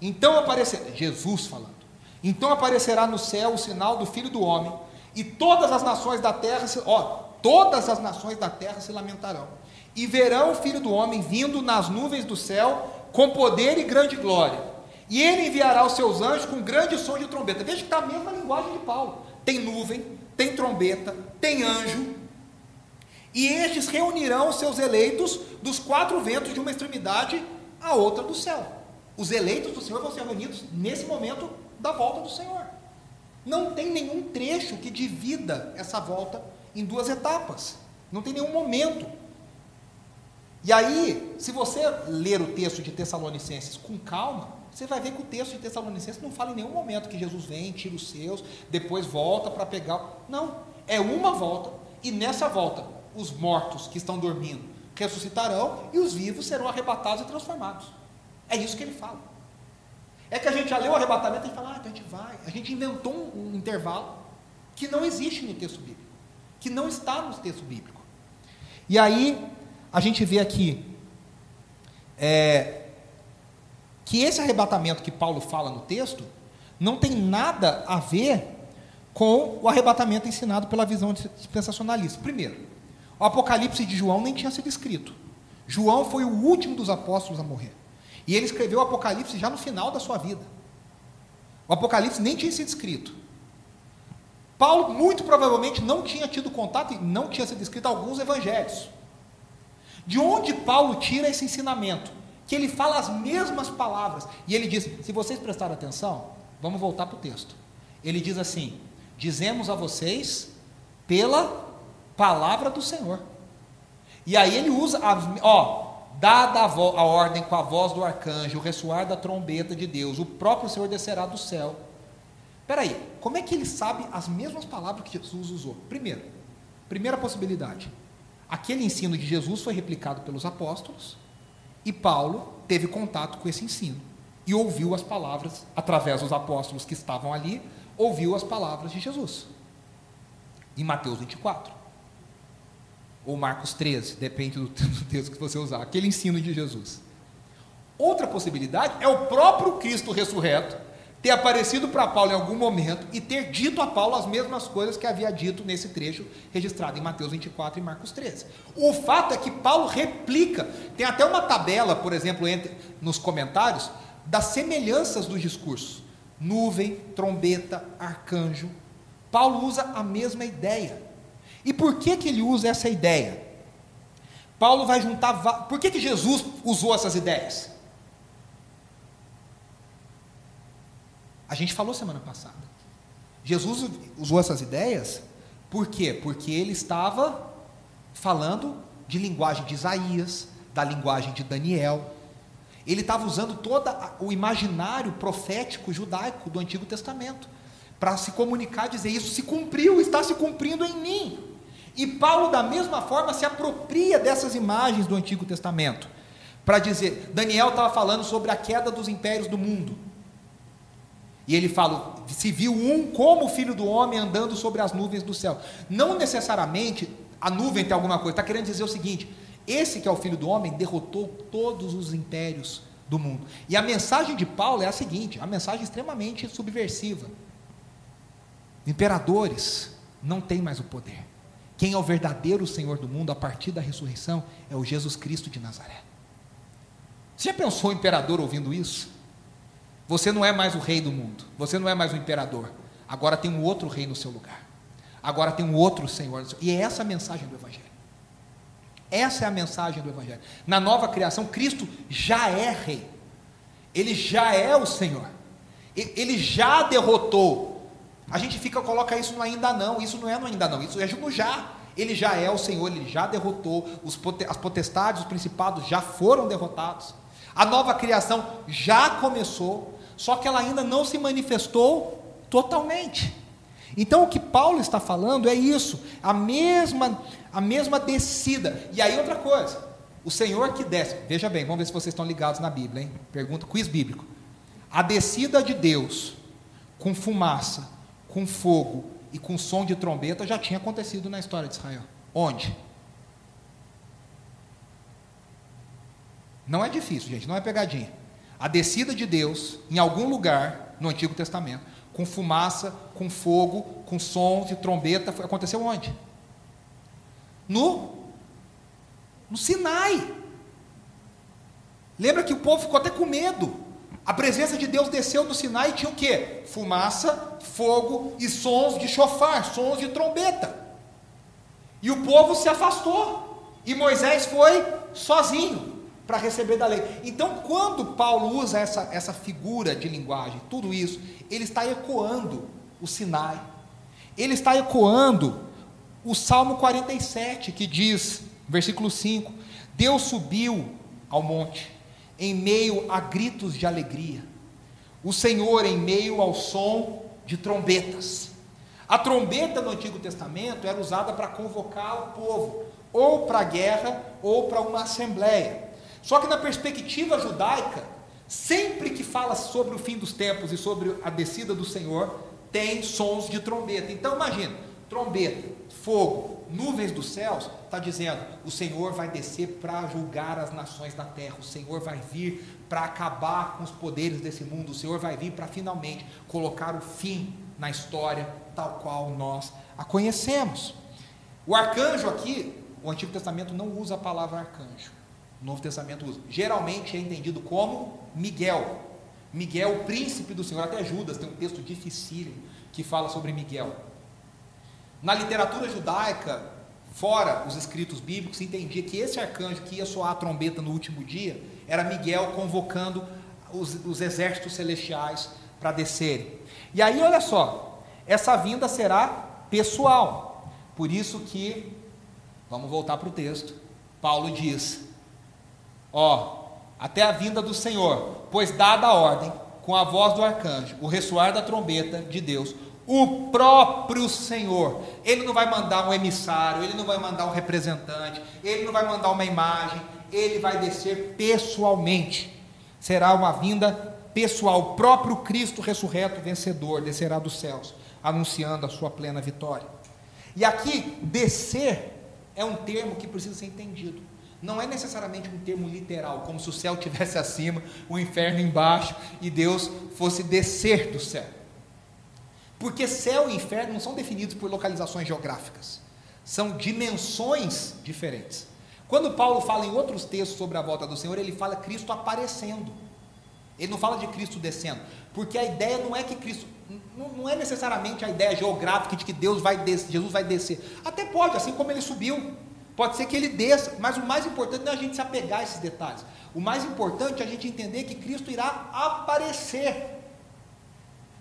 Então aparecerá, Jesus falando. Então aparecerá no céu o sinal do Filho do Homem, e todas as nações da terra, se, ó, todas as nações da terra se lamentarão. E verão o Filho do Homem vindo nas nuvens do céu com poder e grande glória. E ele enviará os seus anjos com grande som de trombeta. Veja que está a mesma linguagem de Paulo. Tem nuvem, tem trombeta, tem anjo. E estes reunirão os seus eleitos dos quatro ventos de uma extremidade à outra do céu. Os eleitos do Senhor vão ser reunidos nesse momento da volta do Senhor. Não tem nenhum trecho que divida essa volta em duas etapas. Não tem nenhum momento. E aí, se você ler o texto de Tessalonicenses com calma, você vai ver que o texto de Tessalonicenses não fala em nenhum momento que Jesus vem, tira os seus, depois volta para pegar. Não, é uma volta, e nessa volta, os mortos que estão dormindo ressuscitarão e os vivos serão arrebatados e transformados. É isso que ele fala. É que a gente já leu o arrebatamento e fala, ah, então a gente vai. A gente inventou um, um intervalo que não existe no texto bíblico, que não está no texto bíblico. E aí, a gente vê aqui é, que esse arrebatamento que Paulo fala no texto não tem nada a ver com o arrebatamento ensinado pela visão dispensacionalista. Primeiro, o Apocalipse de João nem tinha sido escrito. João foi o último dos apóstolos a morrer. E ele escreveu o Apocalipse já no final da sua vida. O Apocalipse nem tinha sido escrito. Paulo, muito provavelmente, não tinha tido contato e não tinha sido escrito alguns evangelhos. De onde Paulo tira esse ensinamento? Que ele fala as mesmas palavras. E ele diz: se vocês prestarem atenção, vamos voltar para o texto. Ele diz assim: dizemos a vocês pela palavra do Senhor. E aí ele usa, a, ó, dada a, vo, a ordem com a voz do arcanjo, o ressoar da trombeta de Deus, o próprio Senhor descerá do céu. Espera aí, como é que ele sabe as mesmas palavras que Jesus usou? Primeiro, primeira possibilidade, aquele ensino de Jesus foi replicado pelos apóstolos, e Paulo teve contato com esse ensino e ouviu as palavras, através dos apóstolos que estavam ali, ouviu as palavras de Jesus. Em Mateus 24. Ou Marcos 13, depende do texto que você usar, aquele ensino de Jesus. Outra possibilidade é o próprio Cristo ressurreto ter aparecido para Paulo em algum momento e ter dito a Paulo as mesmas coisas que havia dito nesse trecho registrado em Mateus 24 e Marcos 13. O fato é que Paulo replica, tem até uma tabela, por exemplo, entre, nos comentários, das semelhanças dos discursos: nuvem, trombeta, arcanjo. Paulo usa a mesma ideia. E por que, que ele usa essa ideia? Paulo vai juntar. Por que, que Jesus usou essas ideias? A gente falou semana passada. Jesus usou essas ideias, por quê? Porque ele estava falando de linguagem de Isaías, da linguagem de Daniel. Ele estava usando todo o imaginário profético judaico do Antigo Testamento para se comunicar, dizer isso se cumpriu, está se cumprindo em mim. E Paulo, da mesma forma, se apropria dessas imagens do Antigo Testamento para dizer: Daniel estava falando sobre a queda dos impérios do mundo. E ele fala: se viu um como o filho do homem andando sobre as nuvens do céu. Não necessariamente a nuvem tem alguma coisa, está querendo dizer o seguinte: esse que é o filho do homem derrotou todos os impérios do mundo. E a mensagem de Paulo é a seguinte: a mensagem extremamente subversiva. Imperadores não têm mais o poder. Quem é o verdadeiro Senhor do mundo a partir da ressurreição é o Jesus Cristo de Nazaré. Você já pensou o imperador ouvindo isso? Você não é mais o rei do mundo, você não é mais o imperador. Agora tem um outro rei no seu lugar. Agora tem um outro Senhor. E é essa a mensagem do Evangelho. Essa é a mensagem do Evangelho. Na nova criação, Cristo já é rei. Ele já é o Senhor. Ele já derrotou. A gente fica coloca isso no ainda não. Isso não é no ainda não. Isso é no já. Ele já é o Senhor. Ele já derrotou. Os, as potestades, os principados já foram derrotados. A nova criação já começou. Só que ela ainda não se manifestou totalmente. Então o que Paulo está falando é isso, a mesma a mesma descida. E aí outra coisa, o Senhor que desce, veja bem, vamos ver se vocês estão ligados na Bíblia, hein? Pergunta, quiz bíblico. A descida de Deus com fumaça, com fogo e com som de trombeta já tinha acontecido na história de Israel. Onde? Não é difícil, gente, não é pegadinha. A descida de Deus em algum lugar no Antigo Testamento, com fumaça, com fogo, com sons de trombeta, aconteceu onde? No no Sinai. Lembra que o povo ficou até com medo. A presença de Deus desceu do Sinai e tinha o quê? Fumaça, fogo e sons de chofar, sons de trombeta. E o povo se afastou. E Moisés foi sozinho para receber da lei. Então, quando Paulo usa essa, essa figura de linguagem, tudo isso, ele está ecoando o Sinai. Ele está ecoando o Salmo 47, que diz: Versículo 5: Deus subiu ao monte, em meio a gritos de alegria, o Senhor em meio ao som de trombetas. A trombeta no Antigo Testamento era usada para convocar o povo, ou para a guerra, ou para uma assembleia. Só que na perspectiva judaica, sempre que fala sobre o fim dos tempos e sobre a descida do Senhor, tem sons de trombeta. Então imagina, trombeta, fogo, nuvens dos céus, está dizendo: o Senhor vai descer para julgar as nações da terra, o Senhor vai vir para acabar com os poderes desse mundo, o Senhor vai vir para finalmente colocar o fim na história tal qual nós a conhecemos. O arcanjo aqui, o Antigo Testamento não usa a palavra arcanjo, o Novo Testamento usa. Geralmente é entendido como Miguel. Miguel, príncipe do Senhor, até Judas tem um texto dificílimo que fala sobre Miguel. Na literatura judaica, fora os escritos bíblicos, se entendia que esse arcanjo que ia soar a trombeta no último dia era Miguel convocando os, os exércitos celestiais para descerem. E aí, olha só, essa vinda será pessoal. Por isso que, vamos voltar para o texto, Paulo diz: Ó, até a vinda do Senhor, pois dada a ordem, com a voz do arcanjo, o ressoar da trombeta de Deus, o próprio Senhor. Ele não vai mandar um emissário, ele não vai mandar um representante, ele não vai mandar uma imagem, ele vai descer pessoalmente. Será uma vinda pessoal. O próprio Cristo ressurreto, vencedor, descerá dos céus, anunciando a sua plena vitória. E aqui, descer é um termo que precisa ser entendido. Não é necessariamente um termo literal, como se o céu estivesse acima, o inferno embaixo e Deus fosse descer do céu. Porque céu e inferno não são definidos por localizações geográficas, são dimensões diferentes. Quando Paulo fala em outros textos sobre a volta do Senhor, ele fala Cristo aparecendo. Ele não fala de Cristo descendo, porque a ideia não é que Cristo não, é necessariamente a ideia geográfica de que Deus vai descer, Jesus vai descer. Até pode, assim como ele subiu. Pode ser que ele desça, mas o mais importante não é a gente se apegar a esses detalhes. O mais importante é a gente entender que Cristo irá aparecer.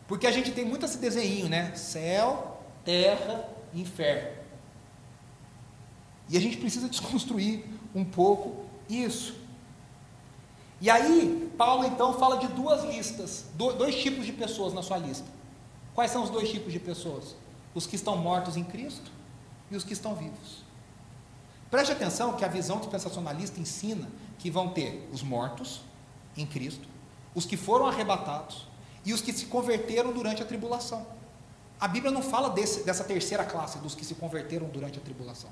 Porque a gente tem muito esse desenho, né? Céu, terra, inferno. E a gente precisa desconstruir um pouco isso. E aí, Paulo então fala de duas listas, dois tipos de pessoas na sua lista. Quais são os dois tipos de pessoas? Os que estão mortos em Cristo e os que estão vivos. Preste atenção que a visão dispensacionalista ensina que vão ter os mortos em Cristo, os que foram arrebatados e os que se converteram durante a tribulação. A Bíblia não fala desse, dessa terceira classe, dos que se converteram durante a tribulação.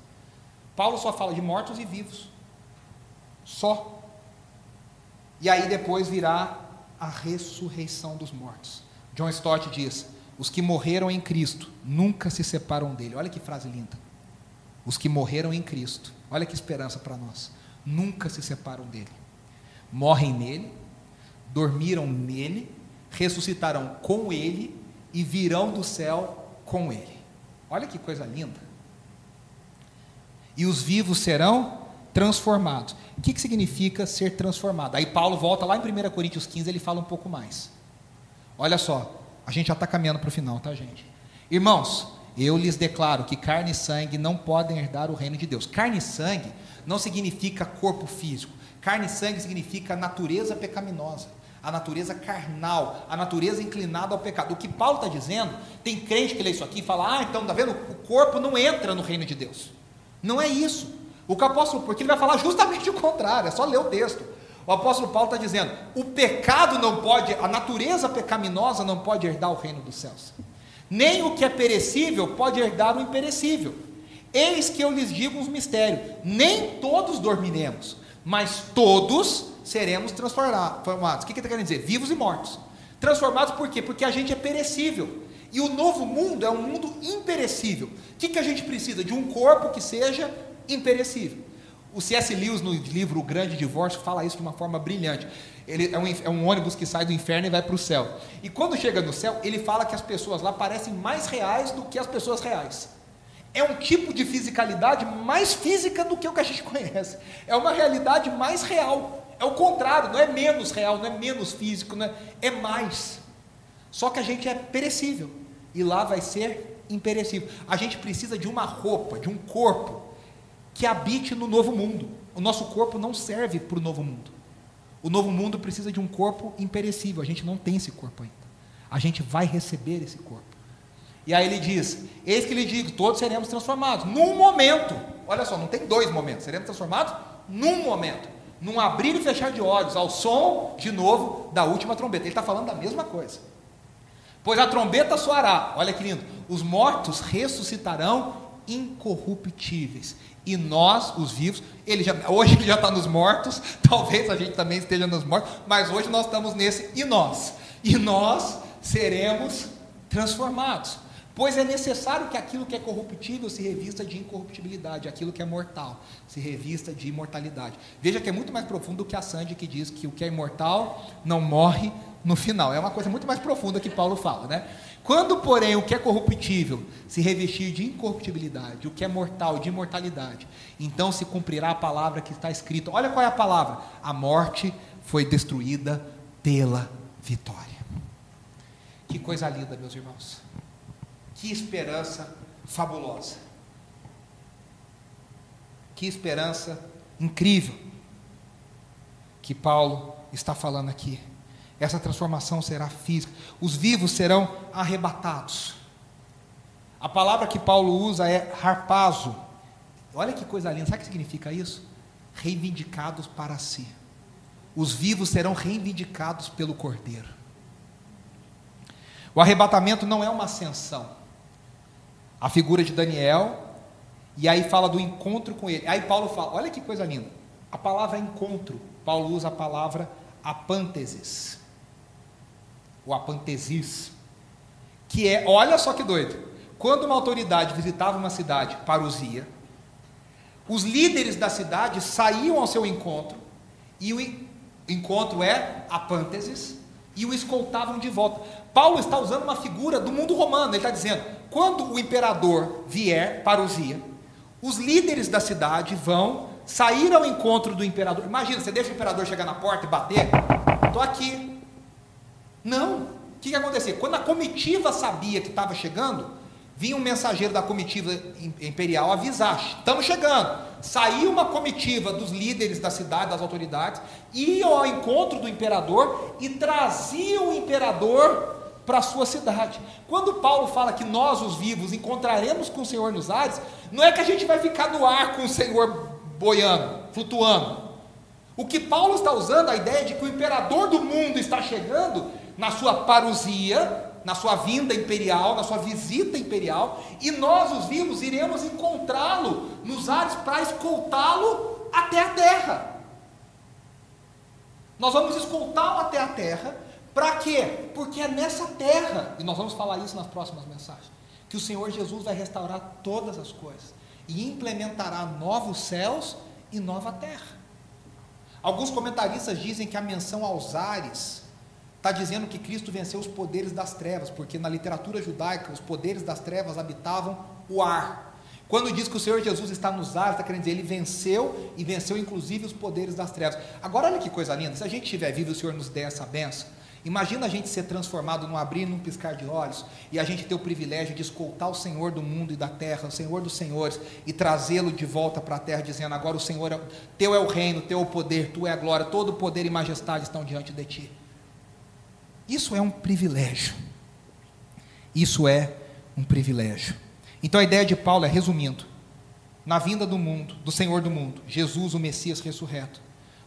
Paulo só fala de mortos e vivos. Só. E aí depois virá a ressurreição dos mortos. John Stott diz: os que morreram em Cristo nunca se separam dele. Olha que frase linda. Os que morreram em Cristo, olha que esperança para nós, nunca se separam dele. Morrem nele, dormiram nele ressuscitarão com ele e virão do céu com ele. Olha que coisa linda. E os vivos serão transformados. O que, que significa ser transformado? Aí Paulo volta lá em 1 Coríntios 15, ele fala um pouco mais. Olha só, a gente já está caminhando para o final, tá, gente? Irmãos, eu lhes declaro que carne e sangue não podem herdar o reino de Deus. Carne e sangue não significa corpo físico. Carne e sangue significa natureza pecaminosa, a natureza carnal, a natureza inclinada ao pecado. O que Paulo está dizendo, tem crente que lê isso aqui e fala: ah, então, está vendo? O corpo não entra no reino de Deus. Não é isso. O que o apóstolo, porque ele vai falar justamente o contrário, é só ler o texto. O apóstolo Paulo está dizendo: o pecado não pode, a natureza pecaminosa não pode herdar o reino dos céus. Nem o que é perecível pode herdar o imperecível. Eis que eu lhes digo um mistério: nem todos dormiremos, mas todos seremos transformados. O que, ele está querendo dizer? Vivos e mortos. Transformados por quê? Porque a gente é perecível. E o novo mundo é um mundo imperecível. O que, que a gente precisa? De um corpo que seja imperecível. O C.S. Lewis, no livro O Grande Divórcio, fala isso de uma forma brilhante. Ele é um, é um ônibus que sai do inferno e vai para o céu. E quando chega no céu, ele fala que as pessoas lá parecem mais reais do que as pessoas reais. É um tipo de fisicalidade mais física do que o que a gente conhece. É uma realidade mais real. É o contrário, não é menos real, não é menos físico, é, é mais. Só que a gente é perecível. E lá vai ser imperecível. A gente precisa de uma roupa, de um corpo que habite no novo mundo. O nosso corpo não serve para o novo mundo. O novo mundo precisa de um corpo imperecível. A gente não tem esse corpo ainda. A gente vai receber esse corpo. E aí ele diz: Eis que lhe digo, todos seremos transformados. Num momento. Olha só, não tem dois momentos. Seremos transformados num momento. Num abrir e fechar de olhos, ao som, de novo, da última trombeta. Ele está falando da mesma coisa. Pois a trombeta soará. Olha que lindo. Os mortos ressuscitarão incorruptíveis e nós, os vivos, ele já, hoje ele já está nos mortos, talvez a gente também esteja nos mortos, mas hoje nós estamos nesse e nós. E nós seremos transformados. Pois é necessário que aquilo que é corruptível se revista de incorruptibilidade, aquilo que é mortal se revista de imortalidade. Veja que é muito mais profundo do que a Sandy que diz que o que é imortal não morre no final. É uma coisa muito mais profunda que Paulo fala, né? Quando, porém, o que é corruptível se revestir de incorruptibilidade, o que é mortal de imortalidade, então se cumprirá a palavra que está escrita. Olha qual é a palavra: a morte foi destruída pela vitória. Que coisa linda, meus irmãos. Que esperança fabulosa. Que esperança incrível que Paulo está falando aqui. Essa transformação será física. Os vivos serão arrebatados. A palavra que Paulo usa é harpazo. Olha que coisa linda. Sabe o que significa isso? Reivindicados para si. Os vivos serão reivindicados pelo Cordeiro. O arrebatamento não é uma ascensão. A figura de Daniel, e aí fala do encontro com ele. Aí Paulo fala: olha que coisa linda. A palavra encontro, Paulo usa a palavra apânteses o apantesis, que é, olha só que doido, quando uma autoridade visitava uma cidade, parousia, os líderes da cidade saíam ao seu encontro, e o encontro é apântesis, e o escoltavam de volta. Paulo está usando uma figura do mundo romano, ele está dizendo, quando o imperador vier, parousia, os líderes da cidade vão sair ao encontro do imperador. Imagina, você deixa o imperador chegar na porta e bater, estou aqui, não. O que, que acontecia? Quando a comitiva sabia que estava chegando, vinha um mensageiro da comitiva imperial avisar: estamos chegando. Saiu uma comitiva dos líderes da cidade, das autoridades, iam ao encontro do imperador e traziam o imperador para a sua cidade. Quando Paulo fala que nós, os vivos, encontraremos com o Senhor nos ares, não é que a gente vai ficar no ar com o Senhor boiando, flutuando. O que Paulo está usando, a ideia de que o imperador do mundo está chegando, na sua parousia, na sua vinda imperial, na sua visita imperial, e nós, os vivos, iremos encontrá-lo nos ares para escoltá-lo até a terra. Nós vamos escoltá-lo até a terra, para quê? Porque é nessa terra, e nós vamos falar isso nas próximas mensagens, que o Senhor Jesus vai restaurar todas as coisas e implementará novos céus e nova terra. Alguns comentaristas dizem que a menção aos ares está dizendo que Cristo venceu os poderes das trevas, porque na literatura judaica os poderes das trevas habitavam o ar. Quando diz que o Senhor Jesus está nos ares, está querendo dizer, ele venceu e venceu inclusive os poderes das trevas. Agora olha que coisa linda, se a gente estiver vivo e o Senhor nos der essa benção, imagina a gente ser transformado num abrir num piscar de olhos, e a gente ter o privilégio de escoltar o Senhor do mundo e da terra, o Senhor dos senhores, e trazê-lo de volta para a terra, dizendo, agora o Senhor, é, teu é o reino, teu é o poder, tu é a glória, todo o poder e majestade estão diante de ti. Isso é um privilégio. Isso é um privilégio. Então a ideia de Paulo é, resumindo, na vinda do mundo, do Senhor do mundo, Jesus, o Messias ressurreto,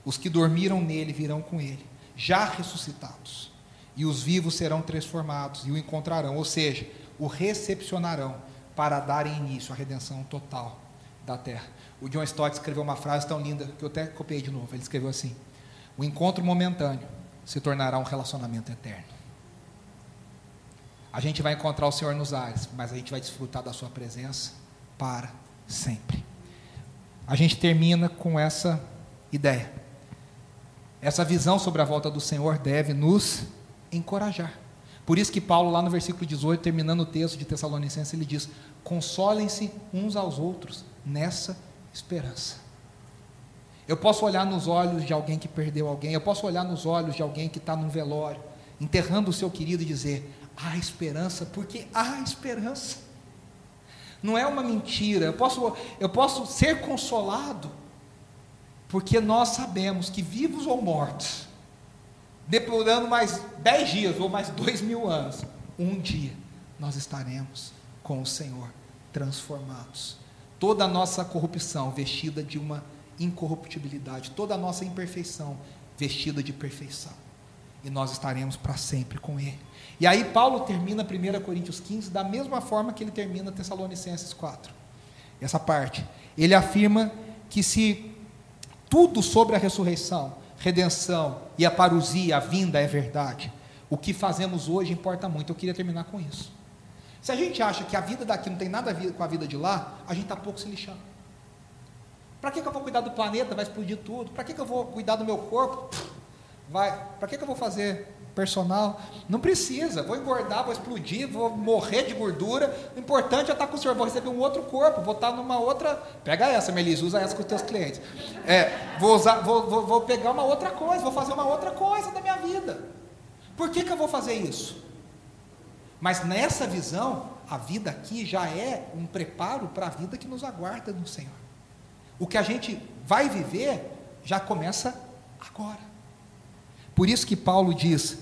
os que dormiram nele virão com ele, já ressuscitados, e os vivos serão transformados e o encontrarão, ou seja, o recepcionarão para darem início à redenção total da terra. O John Stott escreveu uma frase tão linda que eu até copiei de novo. Ele escreveu assim: O encontro momentâneo se tornará um relacionamento eterno. A gente vai encontrar o Senhor nos ares, mas a gente vai desfrutar da Sua presença para sempre. A gente termina com essa ideia. Essa visão sobre a volta do Senhor deve nos encorajar. Por isso que Paulo, lá no versículo 18, terminando o texto de Tessalonicenses, ele diz: Consolem-se uns aos outros nessa esperança. Eu posso olhar nos olhos de alguém que perdeu alguém, eu posso olhar nos olhos de alguém que está num velório, enterrando o seu querido e dizer: há esperança, porque há esperança. Não é uma mentira. Eu posso, eu posso ser consolado, porque nós sabemos que vivos ou mortos, depurando mais dez dias ou mais dois mil anos, um dia nós estaremos com o Senhor transformados. Toda a nossa corrupção vestida de uma incorruptibilidade, toda a nossa imperfeição vestida de perfeição. E nós estaremos para sempre com Ele. E aí Paulo termina 1 Coríntios 15 da mesma forma que ele termina Tessalonicenses 4. Essa parte. Ele afirma que se tudo sobre a ressurreição, redenção e a parousia, a vinda é verdade, o que fazemos hoje importa muito. Eu queria terminar com isso. Se a gente acha que a vida daqui não tem nada a ver com a vida de lá, a gente está pouco se lixando. Para que, que, eu vou cuidar do planeta? Vai explodir tudo. Para que, que eu vou cuidar do meu corpo? Vai. Para que, que eu vou fazer personal. Não precisa, vou engordar, vou explodir, vou morrer de gordura. O importante é estar com o senhor, vou receber um outro corpo, vou estar numa outra. Pega essa, Melissa, usa essa com os teus clientes. É, vou, usar, vou, vou, vou pegar uma outra coisa, vou fazer uma outra coisa da minha vida. Por que, que eu vou fazer isso? Mas nessa visão, a vida aqui já é um preparo para a vida que nos aguarda no Senhor. O que a gente vai viver já começa agora. Por isso que Paulo diz,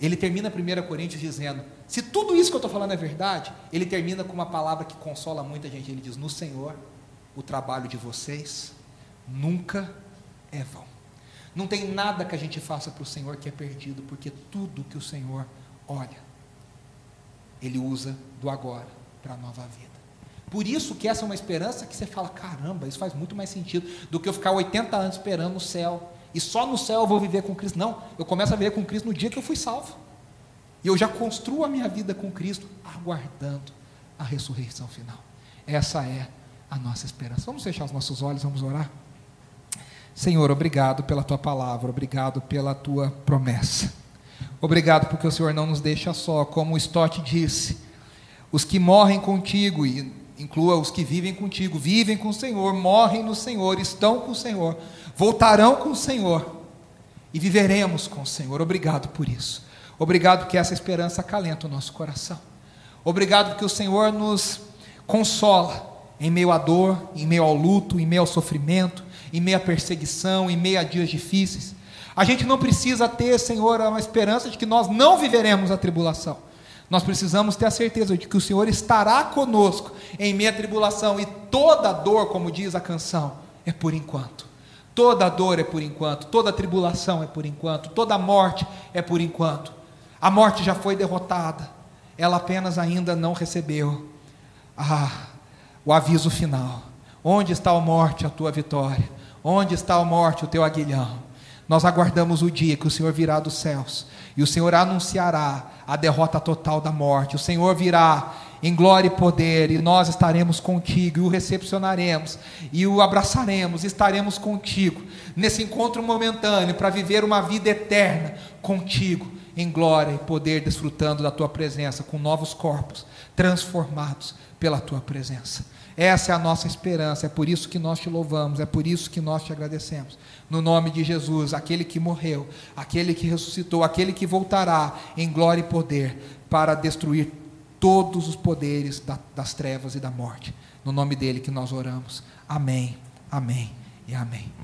ele termina 1 Coríntios dizendo: se tudo isso que eu estou falando é verdade, ele termina com uma palavra que consola muita gente. Ele diz: No Senhor, o trabalho de vocês nunca é vão. Não tem nada que a gente faça para o Senhor que é perdido, porque tudo que o Senhor olha, Ele usa do agora para a nova vida. Por isso que essa é uma esperança que você fala: caramba, isso faz muito mais sentido do que eu ficar 80 anos esperando o céu e só no céu eu vou viver com Cristo. Não, eu começo a viver com Cristo no dia que eu fui salvo. E eu já construo a minha vida com Cristo, aguardando a ressurreição final. Essa é a nossa esperança. Vamos fechar os nossos olhos, vamos orar? Senhor, obrigado pela tua palavra, obrigado pela tua promessa. Obrigado porque o Senhor não nos deixa só, como o Stott disse. Os que morrem contigo, e inclua os que vivem contigo, vivem com o Senhor, morrem no Senhor, estão com o Senhor, voltarão com o Senhor e viveremos com o Senhor. Obrigado por isso. Obrigado que essa esperança acalenta o nosso coração. Obrigado porque o Senhor nos consola em meio à dor, em meio ao luto, em meio ao sofrimento, em meio à perseguição, em meio a dias difíceis. A gente não precisa ter, Senhor, uma esperança de que nós não viveremos a tribulação. Nós precisamos ter a certeza de que o Senhor estará conosco em meio à tribulação e toda dor, como diz a canção, é por enquanto. Toda dor é por enquanto, toda tribulação é por enquanto, toda morte é por enquanto. A morte já foi derrotada, ela apenas ainda não recebeu ah, o aviso final. Onde está a morte, a tua vitória? Onde está a morte, o teu aguilhão? Nós aguardamos o dia que o Senhor virá dos céus e o Senhor anunciará a derrota total da morte. O Senhor virá em glória e poder, e nós estaremos contigo, e o recepcionaremos, e o abraçaremos, e estaremos contigo, nesse encontro momentâneo, para viver uma vida eterna contigo, em glória e poder, desfrutando da tua presença, com novos corpos, transformados pela tua presença. Essa é a nossa esperança, é por isso que nós te louvamos, é por isso que nós te agradecemos. No nome de Jesus, aquele que morreu, aquele que ressuscitou, aquele que voltará em glória e poder para destruir todos os poderes da, das trevas e da morte. No nome dele que nós oramos. Amém, amém e amém.